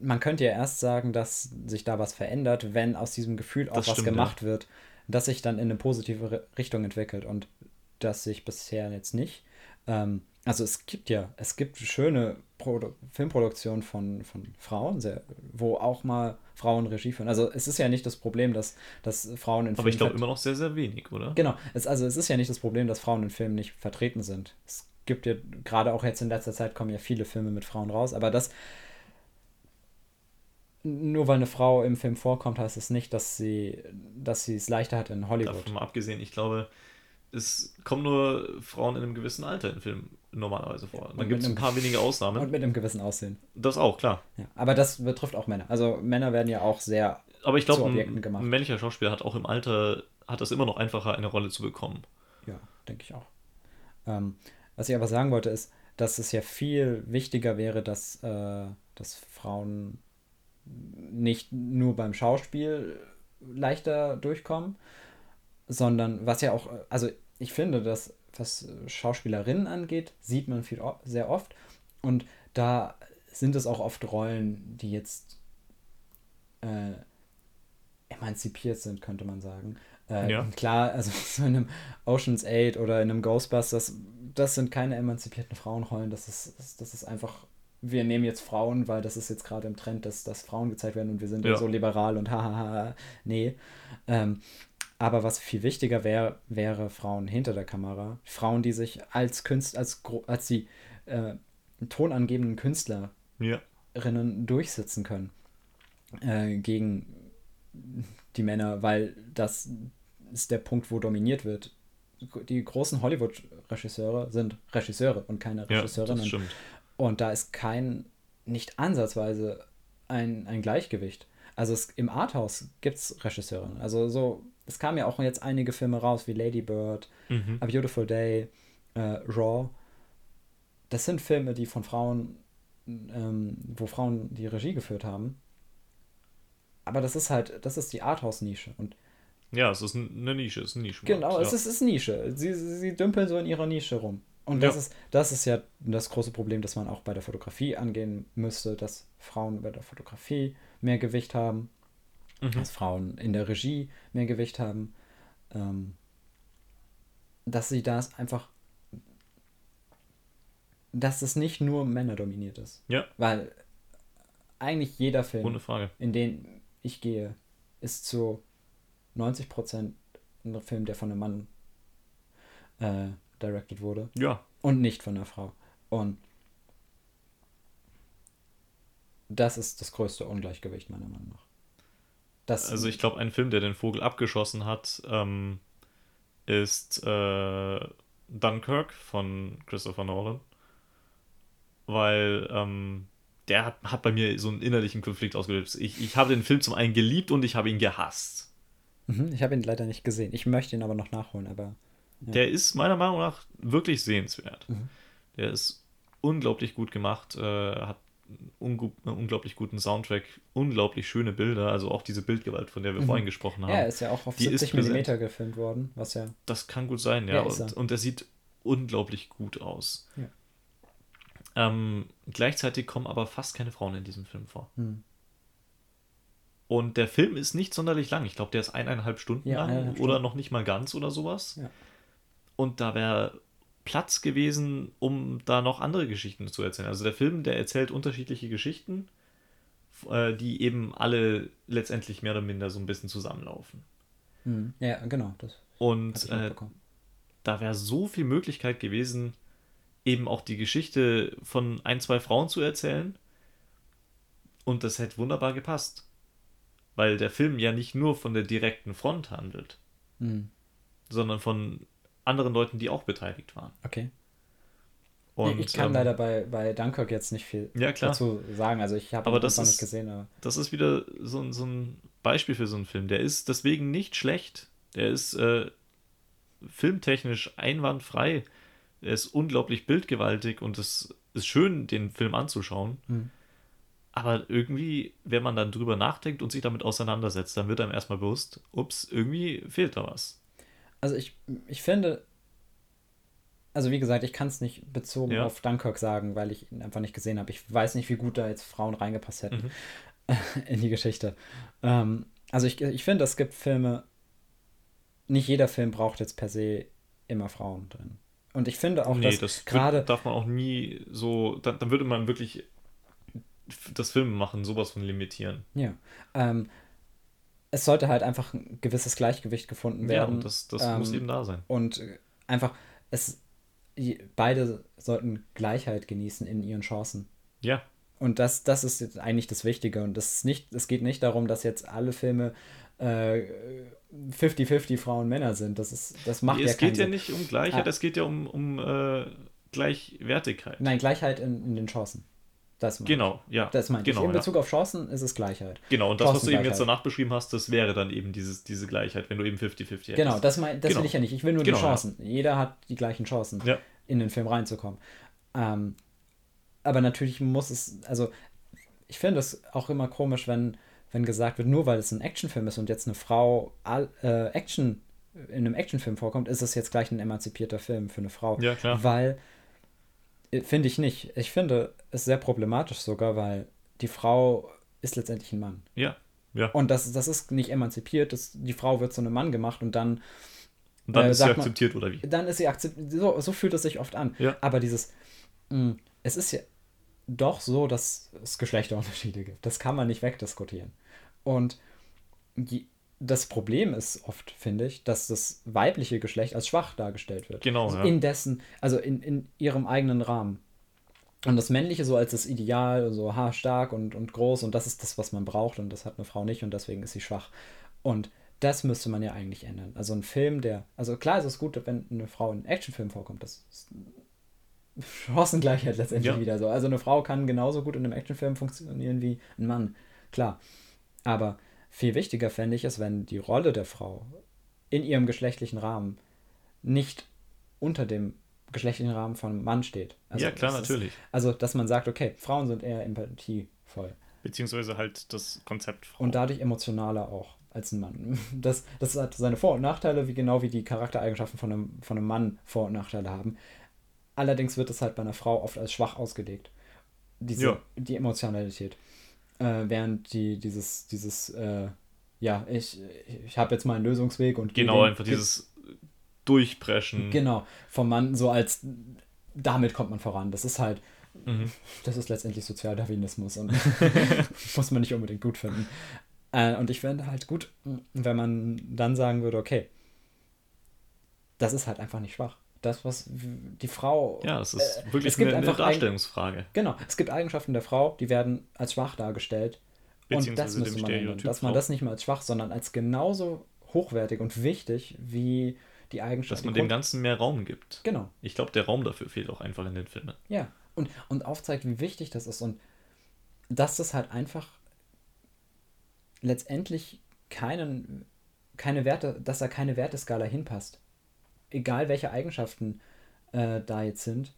man könnte ja erst sagen, dass sich da was verändert, wenn aus diesem Gefühl auch was stimmt, gemacht ja. wird, das sich dann in eine positive Richtung entwickelt und das sich bisher jetzt nicht. Ähm, also es gibt ja, es gibt schöne Produ Filmproduktionen von, von Frauen, sehr, wo auch mal Frauen Regie führen. Also es ist ja nicht das Problem, dass, dass Frauen in Filmen. Aber ich glaube immer noch sehr, sehr wenig, oder? Genau. Es, also es ist ja nicht das Problem, dass Frauen in Filmen nicht vertreten sind. Es gibt ja, gerade auch jetzt in letzter Zeit kommen ja viele Filme mit Frauen raus, aber das. Nur weil eine Frau im Film vorkommt, heißt es nicht, dass sie, dass sie es leichter hat in Hollywood. Davon mal abgesehen, ich glaube, es kommen nur Frauen in einem gewissen Alter in Filmen normalerweise vor. Dann gibt es ein paar wenige Ausnahmen. Und mit einem gewissen Aussehen. Das auch, klar. Ja, aber das betrifft auch Männer. Also Männer werden ja auch sehr aber ich glaube, ein, ein männlicher Schauspieler hat auch im Alter, hat das immer noch einfacher, eine Rolle zu bekommen. Ja, denke ich auch. Ähm, was ich aber sagen wollte, ist, dass es ja viel wichtiger wäre, dass, äh, dass Frauen nicht nur beim Schauspiel leichter durchkommen, sondern was ja auch, also ich finde, dass was Schauspielerinnen angeht, sieht man viel, sehr oft. Und da sind es auch oft Rollen, die jetzt äh, emanzipiert sind, könnte man sagen. Äh, ja. Klar, also so in einem Ocean's 8 oder in einem Ghostbusters, das sind keine emanzipierten Frauenrollen. Das ist, das, ist einfach, wir nehmen jetzt Frauen, weil das ist jetzt gerade im Trend, dass, dass Frauen gezeigt werden und wir sind ja. so liberal und hahaha. Nee. Ähm, aber was viel wichtiger wäre, wäre Frauen hinter der Kamera. Frauen, die sich als Künstler, als, als die äh, tonangebenden Künstlerinnen ja. durchsetzen können äh, gegen die Männer, weil das ist der Punkt, wo dominiert wird. Die großen Hollywood-Regisseure sind Regisseure und keine Regisseurinnen. Ja, und da ist kein, nicht ansatzweise ein, ein Gleichgewicht. Also es, im Arthouse gibt es Regisseurinnen. Also so, es kamen ja auch jetzt einige Filme raus, wie Lady Bird, mhm. A Beautiful Day, äh, Raw. Das sind Filme, die von Frauen, ähm, wo Frauen die Regie geführt haben. Aber das ist halt, das ist die Arthouse-Nische. Und ja, es ist eine Nische, es ist ein Nische. Genau, ja. es ist, ist Nische. Sie, sie dümpeln so in ihrer Nische rum. Und das, ja. ist, das ist ja das große Problem, das man auch bei der Fotografie angehen müsste, dass Frauen bei der Fotografie mehr Gewicht haben, mhm. dass Frauen in der Regie mehr Gewicht haben, ähm, dass sie das einfach, dass es nicht nur Männer dominiert ist. Ja. Weil eigentlich jeder Film, in den ich gehe, ist so 90 Prozent ein Film, der von einem Mann äh, directed wurde. Ja. Und nicht von einer Frau. Und das ist das größte Ungleichgewicht meiner Meinung nach. Das also ich glaube, ein Film, der den Vogel abgeschossen hat, ähm, ist äh, Dunkirk von Christopher Nolan. Weil ähm, der hat, hat bei mir so einen innerlichen Konflikt ausgelöst. Ich, ich habe den Film zum einen geliebt und ich habe ihn gehasst. Mhm, ich habe ihn leider nicht gesehen. Ich möchte ihn aber noch nachholen, aber. Ja. Der ist meiner Meinung nach wirklich sehenswert. Mhm. Der ist unglaublich gut gemacht, äh, hat unglaublich guten Soundtrack, unglaublich schöne Bilder, also auch diese Bildgewalt, von der wir mhm. vorhin gesprochen haben. Ja, ist ja auch auf 70 mm gefilmt worden, was ja. Das kann gut sein, ja. ja und, er. und er sieht unglaublich gut aus. Ja. Ähm, gleichzeitig kommen aber fast keine Frauen in diesem Film vor. Mhm. Und der Film ist nicht sonderlich lang. Ich glaube, der ist eineinhalb Stunden ja, lang eineinhalb oder noch nicht mal ganz oder sowas. Und da wäre Platz gewesen, um da noch andere Geschichten zu erzählen. Also der Film, der erzählt unterschiedliche Geschichten, äh, die eben alle letztendlich mehr oder minder so ein bisschen zusammenlaufen. Mhm. Ja, genau. Das Und äh, da wäre so viel Möglichkeit gewesen, eben auch die Geschichte von ein, zwei Frauen zu erzählen. Und das hätte wunderbar gepasst weil der Film ja nicht nur von der direkten Front handelt, mhm. sondern von anderen Leuten, die auch beteiligt waren. Okay. Und, ich kann ähm, leider bei, bei Dunkirk jetzt nicht viel ja, dazu sagen. Also ich habe ihn das nicht gesehen. Aber... Das ist wieder so, so ein Beispiel für so einen Film. Der ist deswegen nicht schlecht. Der ist äh, filmtechnisch einwandfrei. Er ist unglaublich bildgewaltig und es ist schön, den Film anzuschauen. Mhm. Aber irgendwie, wenn man dann drüber nachdenkt und sich damit auseinandersetzt, dann wird einem erstmal bewusst, ups, irgendwie fehlt da was. Also ich, ich finde, also wie gesagt, ich kann es nicht bezogen ja. auf Dunkirk sagen, weil ich ihn einfach nicht gesehen habe. Ich weiß nicht, wie gut da jetzt Frauen reingepasst hätten mhm. in die Geschichte. Ähm, also ich, ich finde, es gibt Filme, nicht jeder Film braucht jetzt per se immer Frauen drin. Und ich finde auch, nee, dass gerade. darf man auch nie so, dann, dann würde man wirklich das Film machen sowas von limitieren. Ja. Ähm, es sollte halt einfach ein gewisses Gleichgewicht gefunden werden. Ja, und das, das ähm, muss eben da sein. Und einfach, es, beide sollten Gleichheit genießen in ihren Chancen. Ja. Und das, das ist jetzt eigentlich das Wichtige. Und das ist nicht, es geht nicht darum, dass jetzt alle Filme 50-50 äh, Frauen Männer sind. Das ist, das macht nee, ja Es geht ja Sinn. nicht um Gleichheit, ah. es geht ja um, um äh, Gleichwertigkeit. Nein, Gleichheit in, in den Chancen. Das genau, ich. ja. Das meinte genau, ich. In Bezug ja. auf Chancen ist es Gleichheit. Genau, und das, was du eben jetzt danach beschrieben hast, das wäre dann eben dieses, diese Gleichheit, wenn du eben 50-50 hättest. Genau, das, mein, das genau. will ich ja nicht. Ich will nur genau, die Chancen. Ja. Jeder hat die gleichen Chancen, ja. in den Film reinzukommen. Ähm, aber natürlich muss es, also ich finde es auch immer komisch, wenn, wenn gesagt wird, nur weil es ein Actionfilm ist und jetzt eine Frau äh, Action in einem Actionfilm vorkommt, ist es jetzt gleich ein emanzipierter Film für eine Frau. Ja, klar. Weil finde ich nicht. Ich finde es sehr problematisch sogar, weil die Frau ist letztendlich ein Mann. Ja, Ja. Und das, das ist nicht emanzipiert, das, die Frau wird zu einem Mann gemacht und dann. Und dann äh, ist sie akzeptiert, man, oder wie? Dann ist sie akzeptiert. So, so fühlt es sich oft an. Ja. Aber dieses. Mh, mm, es ist ja doch so, dass es Geschlechterunterschiede gibt. Das kann man nicht wegdiskutieren. Und die, das Problem ist oft, finde ich, dass das weibliche Geschlecht als schwach dargestellt wird. Genau. Also ja. In dessen, also in, in ihrem eigenen Rahmen. Und das Männliche so als das Ideal, so haarstark und, und groß und das ist das, was man braucht und das hat eine Frau nicht und deswegen ist sie schwach. Und das müsste man ja eigentlich ändern. Also ein Film, der, also klar ist es gut, wenn eine Frau in einem Actionfilm vorkommt, das ist Chancengleichheit letztendlich ja. wieder so. Also eine Frau kann genauso gut in einem Actionfilm funktionieren wie ein Mann, klar. Aber viel wichtiger fände ich es, wenn die Rolle der Frau in ihrem geschlechtlichen Rahmen nicht unter dem geschlechtlichen Rahmen von Mann steht. Also ja, klar, natürlich. Ist, also, dass man sagt, okay, Frauen sind eher empathievoll. Beziehungsweise halt das Konzept Frau. Und dadurch emotionaler auch als ein Mann. Das, das hat seine Vor- und Nachteile, wie genau wie die Charaktereigenschaften von einem, von einem Mann Vor- und Nachteile haben. Allerdings wird es halt bei einer Frau oft als schwach ausgelegt. Diese, ja. Die Emotionalität. Äh, während die, dieses, dieses, äh, ja, ich, ich habe jetzt mal einen Lösungsweg und. Genau, einfach dieses Durchpreschen. Genau, vom Mann so als, damit kommt man voran. Das ist halt, mhm. das ist letztendlich Sozialdarwinismus und muss man nicht unbedingt gut finden. Äh, und ich fände halt gut, wenn man dann sagen würde, okay, das ist halt einfach nicht schwach das, was die Frau. Ja, es ist äh, wirklich es eine, eine Darstellungsfrage. genau, es gibt Eigenschaften der Frau, die werden als schwach dargestellt. Und das müsste man ändern, dass man das nicht mehr als schwach, sondern als genauso hochwertig und wichtig wie die Eigenschaften. Dass man dem Ganzen mehr Raum gibt. Genau. Ich glaube, der Raum dafür fehlt auch einfach in den Filmen. Ja, und, und aufzeigt, wie wichtig das ist und dass das halt einfach letztendlich keinen, keine Werte, dass da keine Werteskala hinpasst egal welche Eigenschaften äh, da jetzt sind,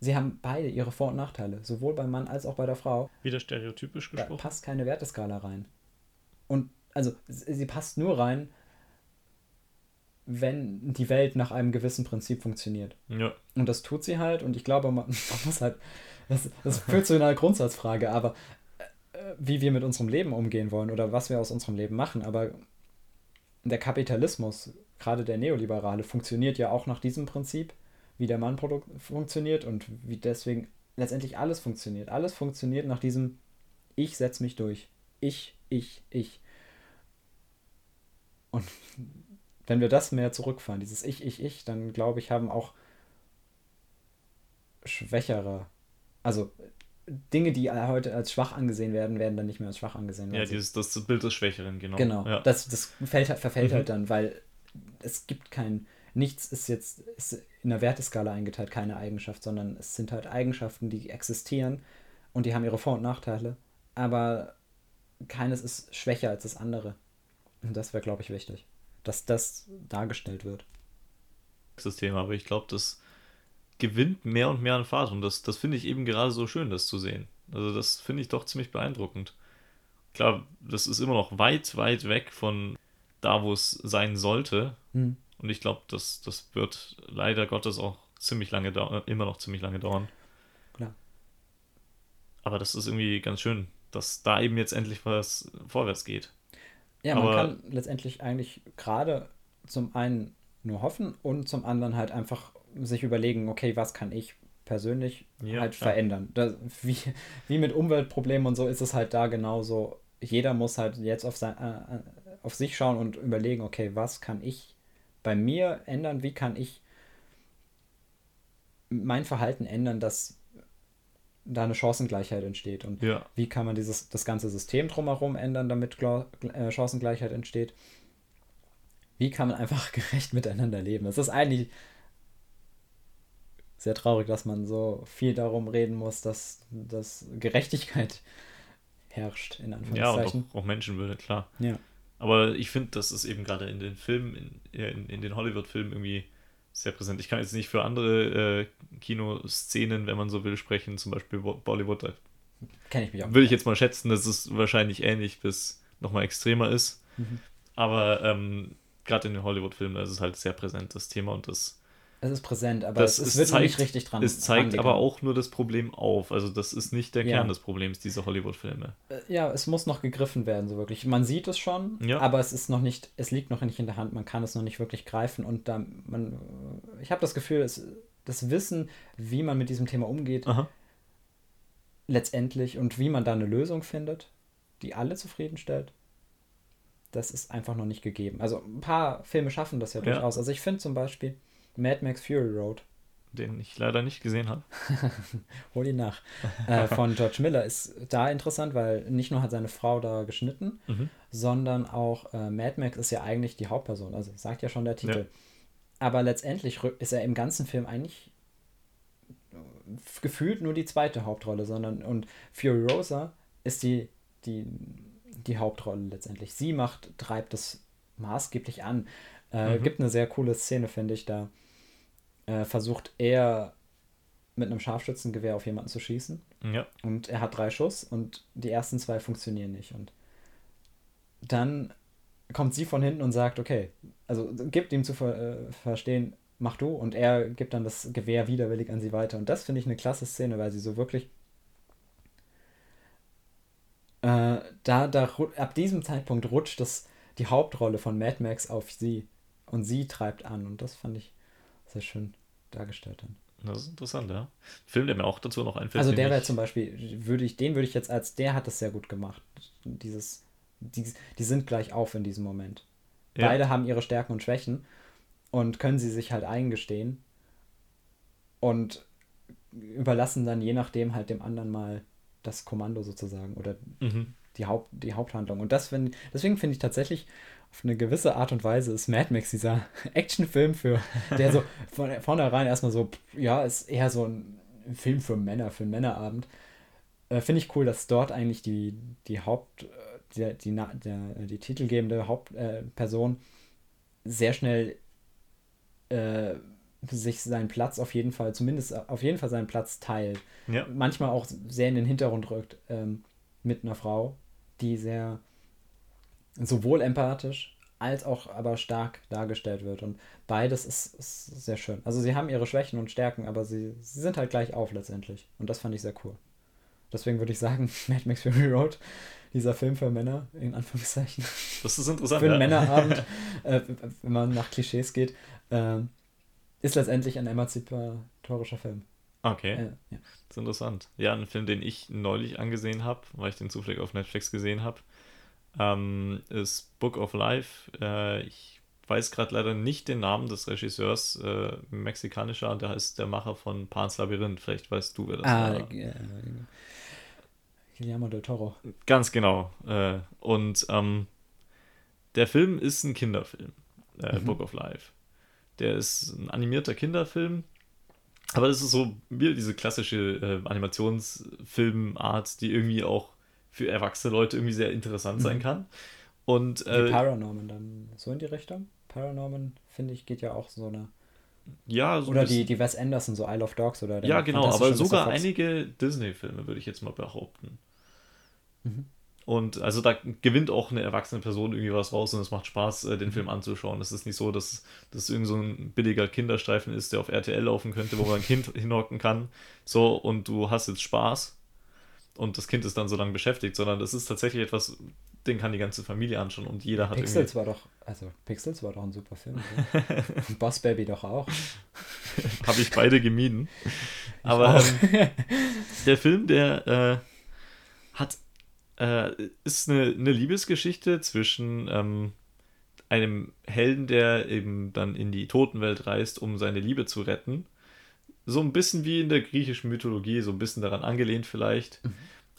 sie haben beide ihre Vor- und Nachteile, sowohl beim Mann als auch bei der Frau. Wieder stereotypisch gesprochen. Da passt keine Werteskala rein. Und also sie passt nur rein, wenn die Welt nach einem gewissen Prinzip funktioniert. Ja. Und das tut sie halt und ich glaube, man, man muss halt, das, das führt zu einer Grundsatzfrage, aber äh, wie wir mit unserem Leben umgehen wollen oder was wir aus unserem Leben machen, aber der Kapitalismus gerade der Neoliberale funktioniert ja auch nach diesem Prinzip, wie der Mann funktioniert und wie deswegen letztendlich alles funktioniert. Alles funktioniert nach diesem Ich setze mich durch. Ich, ich, ich. Und wenn wir das mehr zurückfahren, dieses Ich, ich, ich, dann glaube ich, haben auch schwächere, also Dinge, die heute als schwach angesehen werden, werden dann nicht mehr als schwach angesehen. Ja, dieses, das Bild des Schwächeren, genau. Genau, ja. das, das fällt, verfällt mhm. halt dann, weil es gibt kein, nichts ist jetzt ist in der Werteskala eingeteilt, keine Eigenschaft, sondern es sind halt Eigenschaften, die existieren und die haben ihre Vor- und Nachteile, aber keines ist schwächer als das andere. Und das wäre, glaube ich, wichtig, dass das dargestellt wird. Das Thema, aber ich glaube, das gewinnt mehr und mehr an Fahrt und das, das finde ich eben gerade so schön, das zu sehen. Also das finde ich doch ziemlich beeindruckend. Klar, das ist immer noch weit, weit weg von da, wo es sein sollte. Mhm. Und ich glaube, das, das wird leider Gottes auch ziemlich lange dauern, immer noch ziemlich lange dauern. Klar. Aber das ist irgendwie ganz schön, dass da eben jetzt endlich was vorwärts geht. Ja, man Aber, kann letztendlich eigentlich gerade zum einen nur hoffen und zum anderen halt einfach sich überlegen, okay, was kann ich persönlich ja, halt verändern. Das, wie, wie mit Umweltproblemen und so ist es halt da genauso. Jeder muss halt jetzt auf sein, äh, auf sich schauen und überlegen, okay, was kann ich bei mir ändern? Wie kann ich mein Verhalten ändern, dass da eine Chancengleichheit entsteht? Und ja. wie kann man dieses, das ganze System drumherum ändern, damit äh, Chancengleichheit entsteht? Wie kann man einfach gerecht miteinander leben? Es ist eigentlich sehr traurig, dass man so viel darum reden muss, dass, dass Gerechtigkeit herrscht, in Anführungszeichen. Ja, und auch, auch Menschenwürde, klar. Ja. Aber ich finde, das ist eben gerade in den Filmen, in, in, in den Hollywood-Filmen irgendwie sehr präsent. Ich kann jetzt nicht für andere äh, Kinoszenen, wenn man so will, sprechen, zum Beispiel Bollywood. Da Kenne ich mich auch. Würde ich jetzt mal schätzen, dass es wahrscheinlich ähnlich bis nochmal extremer ist. Mhm. Aber ähm, gerade in den Hollywood-Filmen, ist es halt sehr präsent, das Thema und das. Es ist präsent, aber das es, es wird zeigt, nicht richtig dran. Es zeigt aber auch nur das Problem auf. Also das ist nicht der Kern ja. des Problems, diese Hollywood-Filme. Äh, ja, es muss noch gegriffen werden, so wirklich. Man sieht es schon, ja. aber es ist noch nicht, es liegt noch nicht in der Hand, man kann es noch nicht wirklich greifen und da man, ich habe das Gefühl, es, das Wissen, wie man mit diesem Thema umgeht, Aha. letztendlich und wie man da eine Lösung findet, die alle zufriedenstellt, das ist einfach noch nicht gegeben. Also ein paar Filme schaffen das ja, ja. durchaus. Also ich finde zum Beispiel Mad Max Fury Road. Den ich leider nicht gesehen habe. Hol ihn nach. äh, von George Miller ist da interessant, weil nicht nur hat seine Frau da geschnitten, mhm. sondern auch äh, Mad Max ist ja eigentlich die Hauptperson. Also sagt ja schon der Titel. Ja. Aber letztendlich ist er im ganzen Film eigentlich gefühlt nur die zweite Hauptrolle, sondern und Fury Rosa ist die, die, die Hauptrolle letztendlich. Sie macht, treibt das maßgeblich an. Äh, mhm. Gibt eine sehr coole Szene, finde ich, da äh, versucht er mit einem Scharfschützengewehr auf jemanden zu schießen. Ja. Und er hat drei Schuss und die ersten zwei funktionieren nicht. Und dann kommt sie von hinten und sagt, okay, also gibt ihm zu ver äh, verstehen, mach du. Und er gibt dann das Gewehr widerwillig an sie weiter. Und das finde ich eine klasse Szene, weil sie so wirklich äh, da, da ab diesem Zeitpunkt rutscht das die Hauptrolle von Mad Max auf sie und sie treibt an und das fand ich sehr schön dargestellt dann. Das ist interessant, ja. Film, der mir auch dazu noch einfällt. Also der wäre zum Beispiel, würde ich, den würde ich jetzt als, der hat das sehr gut gemacht. Dieses, die, die sind gleich auf in diesem Moment. Ja. Beide haben ihre Stärken und Schwächen und können sie sich halt eingestehen und überlassen dann je nachdem halt dem anderen mal das Kommando sozusagen oder mhm. die, Haupt, die Haupthandlung. Und das find, deswegen finde ich tatsächlich auf eine gewisse Art und Weise ist Mad Max dieser Actionfilm für, der so von vornherein erstmal so, ja, ist eher so ein Film für Männer, für einen Männerabend. Äh, finde ich cool, dass dort eigentlich die, die Haupt, äh, die, die, der, die titelgebende Hauptperson äh, sehr schnell äh, sich seinen Platz auf jeden Fall, zumindest auf jeden Fall seinen Platz teilt. Ja. Manchmal auch sehr in den Hintergrund rückt ähm, mit einer Frau, die sehr sowohl empathisch als auch aber stark dargestellt wird. Und beides ist, ist sehr schön. Also sie haben ihre Schwächen und Stärken, aber sie, sie sind halt gleich auf letztendlich. Und das fand ich sehr cool. Deswegen würde ich sagen, Mad Max Fury Road, dieser Film für Männer, in Anführungszeichen. Das ist interessant. für einen ja. Männerabend, äh, wenn man nach Klischees geht. Äh, ist letztendlich ein emanzipatorischer Film. Okay. Äh, ja. Das ist interessant. Ja, ein Film, den ich neulich angesehen habe, weil ich den zufällig auf Netflix gesehen habe, ähm, ist Book of Life. Äh, ich weiß gerade leider nicht den Namen des Regisseurs, äh, mexikanischer, der heißt der Macher von Pan's Labyrinth. Vielleicht weißt du, wer das ah, war. Äh, Guillermo del Toro. Ganz genau. Äh, und ähm, der Film ist ein Kinderfilm, äh, mhm. Book of Life. Der ist ein animierter Kinderfilm. Aber das ist so wie diese klassische äh, Animationsfilmart, die irgendwie auch für erwachsene Leute irgendwie sehr interessant sein mhm. kann. Und, äh, die Paranorman dann so in die Richtung? Paranorman, finde ich, geht ja auch so eine. Ja, so Oder die, die Wes Anderson, so Isle of Dogs oder Ja, genau, aber sogar einige Disney-Filme, würde ich jetzt mal behaupten. Mhm. Und also da gewinnt auch eine erwachsene Person irgendwie was raus und es macht Spaß, äh, den mhm. Film anzuschauen. Es ist nicht so, dass das irgend so ein billiger Kinderstreifen ist, der auf RTL laufen könnte, wo man ein Kind hinhocken kann. So, und du hast jetzt Spaß und das Kind ist dann so lange beschäftigt, sondern das ist tatsächlich etwas, den kann die ganze Familie anschauen und jeder hat Pixels war doch, also Pixels war doch ein super Film. und Boss Baby doch auch. Habe ich beide gemieden. Aber ähm, der Film, der äh, hat äh, ist eine, eine Liebesgeschichte zwischen ähm, einem Helden, der eben dann in die Totenwelt reist, um seine Liebe zu retten. So ein bisschen wie in der griechischen Mythologie, so ein bisschen daran angelehnt vielleicht. Mhm.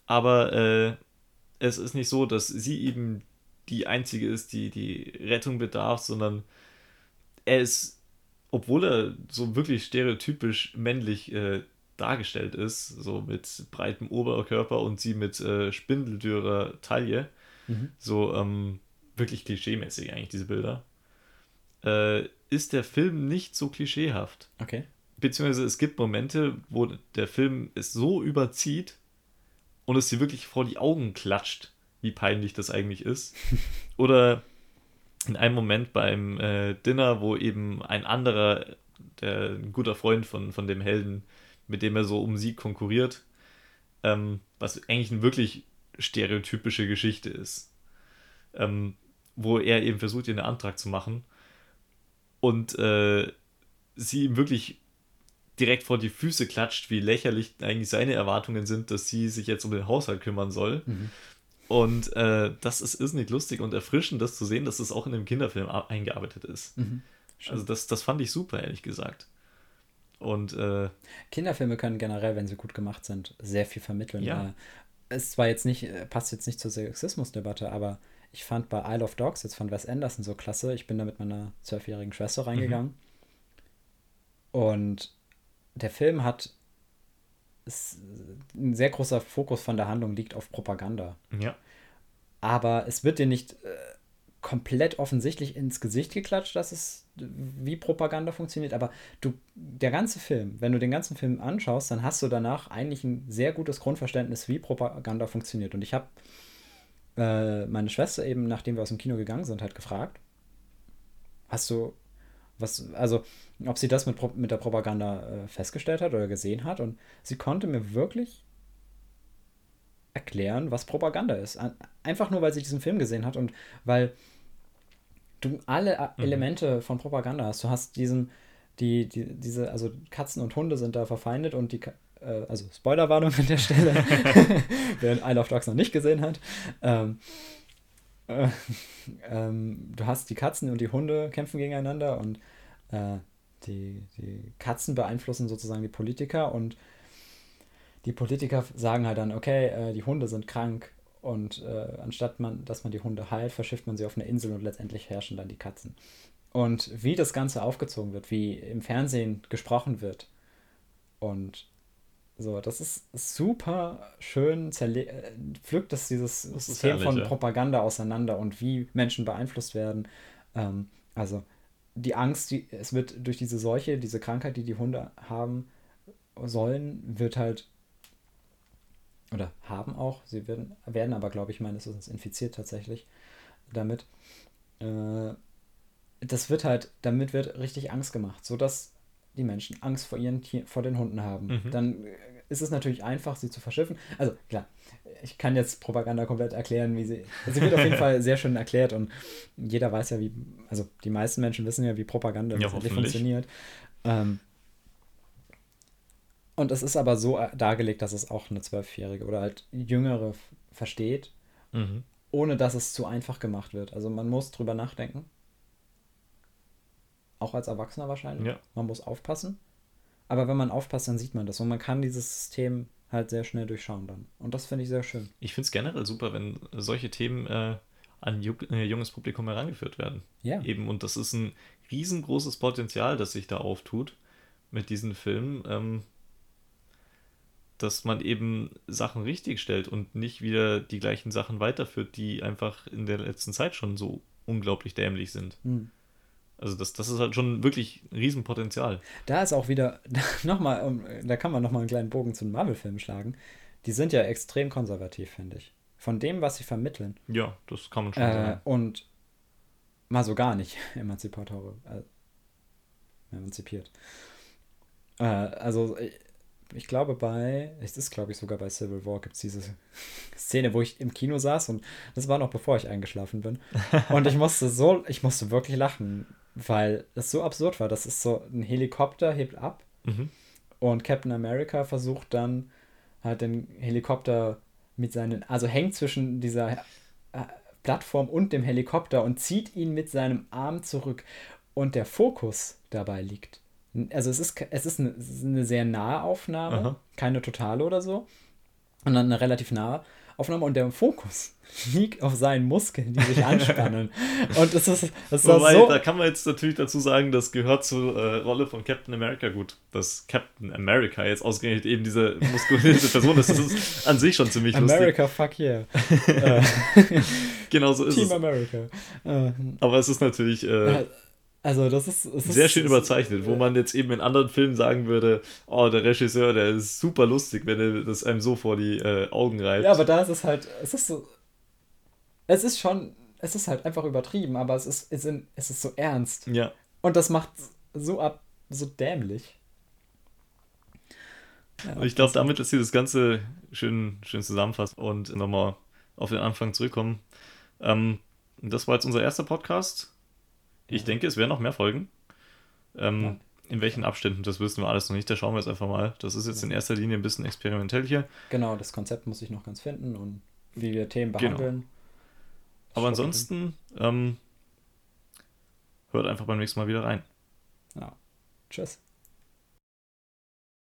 Aber äh, es ist nicht so, dass sie eben die einzige ist, die die Rettung bedarf, sondern er ist, obwohl er so wirklich stereotypisch männlich äh, dargestellt ist, so mit breitem Oberkörper und sie mit äh, spindeldürrer Taille. Mhm. So ähm, wirklich klischeemäßig eigentlich, diese Bilder. Äh, ist der Film nicht so klischeehaft. Okay. Beziehungsweise es gibt Momente, wo der Film es so überzieht und es dir wirklich vor die Augen klatscht, wie peinlich das eigentlich ist. Oder in einem Moment beim äh, Dinner, wo eben ein anderer der ein guter Freund von, von dem Helden, mit dem er so um Sieg konkurriert. Ähm, was eigentlich eine wirklich stereotypische Geschichte ist. Ähm, wo er eben versucht, ihr einen Antrag zu machen. Und äh, sie ihm wirklich direkt vor die Füße klatscht, wie lächerlich eigentlich seine Erwartungen sind, dass sie sich jetzt um den Haushalt kümmern soll. Mhm. Und äh, das ist irrsinnig lustig und erfrischend, das zu sehen, dass das auch in dem Kinderfilm eingearbeitet ist. Mhm. Also das, das fand ich super, ehrlich gesagt. Und äh, Kinderfilme können generell, wenn sie gut gemacht sind, sehr viel vermitteln. Ja. Äh, es zwar jetzt nicht, äh, passt jetzt nicht zur Sexismusdebatte, aber ich fand bei Isle of Dogs jetzt von Wes Anderson so klasse. Ich bin da mit meiner zwölfjährigen Schwester reingegangen. Mhm. Und der Film hat ein sehr großer Fokus von der Handlung liegt auf Propaganda. Ja. Aber es wird dir nicht äh, komplett offensichtlich ins Gesicht geklatscht, dass es wie Propaganda funktioniert, aber du, der ganze Film, wenn du den ganzen Film anschaust, dann hast du danach eigentlich ein sehr gutes Grundverständnis, wie Propaganda funktioniert. Und ich habe äh, meine Schwester eben, nachdem wir aus dem Kino gegangen sind, halt gefragt, hast du was, also, ob sie das mit, mit der Propaganda äh, festgestellt hat oder gesehen hat. Und sie konnte mir wirklich erklären, was Propaganda ist. Einfach nur, weil sie diesen Film gesehen hat und weil du alle äh, mhm. Elemente von Propaganda hast. Du hast diesen, die, die, diese, also Katzen und Hunde sind da verfeindet und die, äh, also Spoilerwarnung an der Stelle, wer Isle of Dogs noch nicht gesehen hat. Ähm, äh, ähm, du hast die Katzen und die Hunde kämpfen gegeneinander und äh, die, die Katzen beeinflussen sozusagen die Politiker und die Politiker sagen halt dann, okay, äh, die Hunde sind krank und äh, anstatt man, dass man die Hunde heilt, verschifft man sie auf eine Insel und letztendlich herrschen dann die Katzen. Und wie das Ganze aufgezogen wird, wie im Fernsehen gesprochen wird und so, das ist super schön, äh, pflückt das dieses das System herrlich, von ja. Propaganda auseinander und wie Menschen beeinflusst werden. Ähm, also die Angst, die, es wird durch diese Seuche, diese Krankheit, die die Hunde haben sollen, wird halt oder haben auch, sie werden, werden aber, glaube ich, meines Wissens infiziert tatsächlich damit. Äh, das wird halt, damit wird richtig Angst gemacht, sodass die Menschen Angst vor ihren Tier, vor den Hunden haben. Mhm. Dann ist es natürlich einfach, sie zu verschiffen. Also klar, ich kann jetzt Propaganda komplett erklären, wie sie. Sie wird auf jeden Fall sehr schön erklärt und jeder weiß ja, wie, also die meisten Menschen wissen ja, wie Propaganda ja, funktioniert. Ähm, und es ist aber so dargelegt, dass es auch eine Zwölfjährige oder halt Jüngere versteht, mhm. ohne dass es zu einfach gemacht wird. Also man muss drüber nachdenken. Auch als Erwachsener wahrscheinlich. Ja. Man muss aufpassen. Aber wenn man aufpasst, dann sieht man das. Und man kann dieses System halt sehr schnell durchschauen dann. Und das finde ich sehr schön. Ich finde es generell super, wenn solche Themen äh, an ju äh, junges Publikum herangeführt werden. Ja. Eben, und das ist ein riesengroßes Potenzial, das sich da auftut mit diesen Filmen, ähm, dass man eben Sachen richtig stellt und nicht wieder die gleichen Sachen weiterführt, die einfach in der letzten Zeit schon so unglaublich dämlich sind. Mhm. Also das, das ist halt schon wirklich ein Riesenpotenzial. Da ist auch wieder, nochmal, da kann man nochmal einen kleinen Bogen zu den Marvel-Filmen schlagen. Die sind ja extrem konservativ, finde ich. Von dem, was sie vermitteln. Ja, das kann man schon äh, sagen. Und mal so gar nicht emanzipatorisch. Äh, emanzipiert. Äh, also ich glaube bei, es ist glaube ich sogar bei Civil War gibt es diese Szene, wo ich im Kino saß und das war noch bevor ich eingeschlafen bin. Und ich musste so, ich musste wirklich lachen, weil es so absurd war. Das ist so, ein Helikopter hebt ab mhm. und Captain America versucht dann halt den Helikopter mit seinen, also hängt zwischen dieser äh, Plattform und dem Helikopter und zieht ihn mit seinem Arm zurück. Und der Fokus dabei liegt. Also es ist, es ist eine, eine sehr nahe Aufnahme, Aha. keine totale oder so. Dann eine relativ nahe Aufnahme und der Fokus liegt auf seinen Muskeln, die sich anspannen. und das ist, das ist Wobei, so da kann man jetzt natürlich dazu sagen, das gehört zur äh, Rolle von Captain America gut, dass Captain America jetzt ausgerechnet eben diese muskulöse Person ist. Das ist an sich schon ziemlich America, lustig. fuck yeah. Äh, genau so ist Team es. Team America. Äh, Aber es ist natürlich äh, also das ist, das sehr schön überzeichnet, wo man jetzt eben in anderen Filmen sagen würde, oh, der Regisseur, der ist super lustig, wenn er das einem so vor die äh, Augen reibt. Ja, aber da ist es halt, es ist so, es ist schon, es ist halt einfach übertrieben, aber es ist, es ist, es ist so ernst. Ja. Und das macht so ab, so dämlich. Ja, ich glaube, damit ist das Ganze schön, schön zusammenfasst und nochmal auf den Anfang zurückkommen. Ähm, das war jetzt unser erster Podcast. Ich denke, es werden noch mehr Folgen. Ähm. In welchen Abständen, das wissen wir alles noch nicht. Da schauen wir jetzt einfach mal. Das ist jetzt in erster Linie ein bisschen experimentell hier. Genau, das Konzept muss ich noch ganz finden und wie wir Themen genau. behandeln. Genau. Aber ansonsten ähm, hört einfach beim nächsten Mal wieder rein. Ja. Tschüss.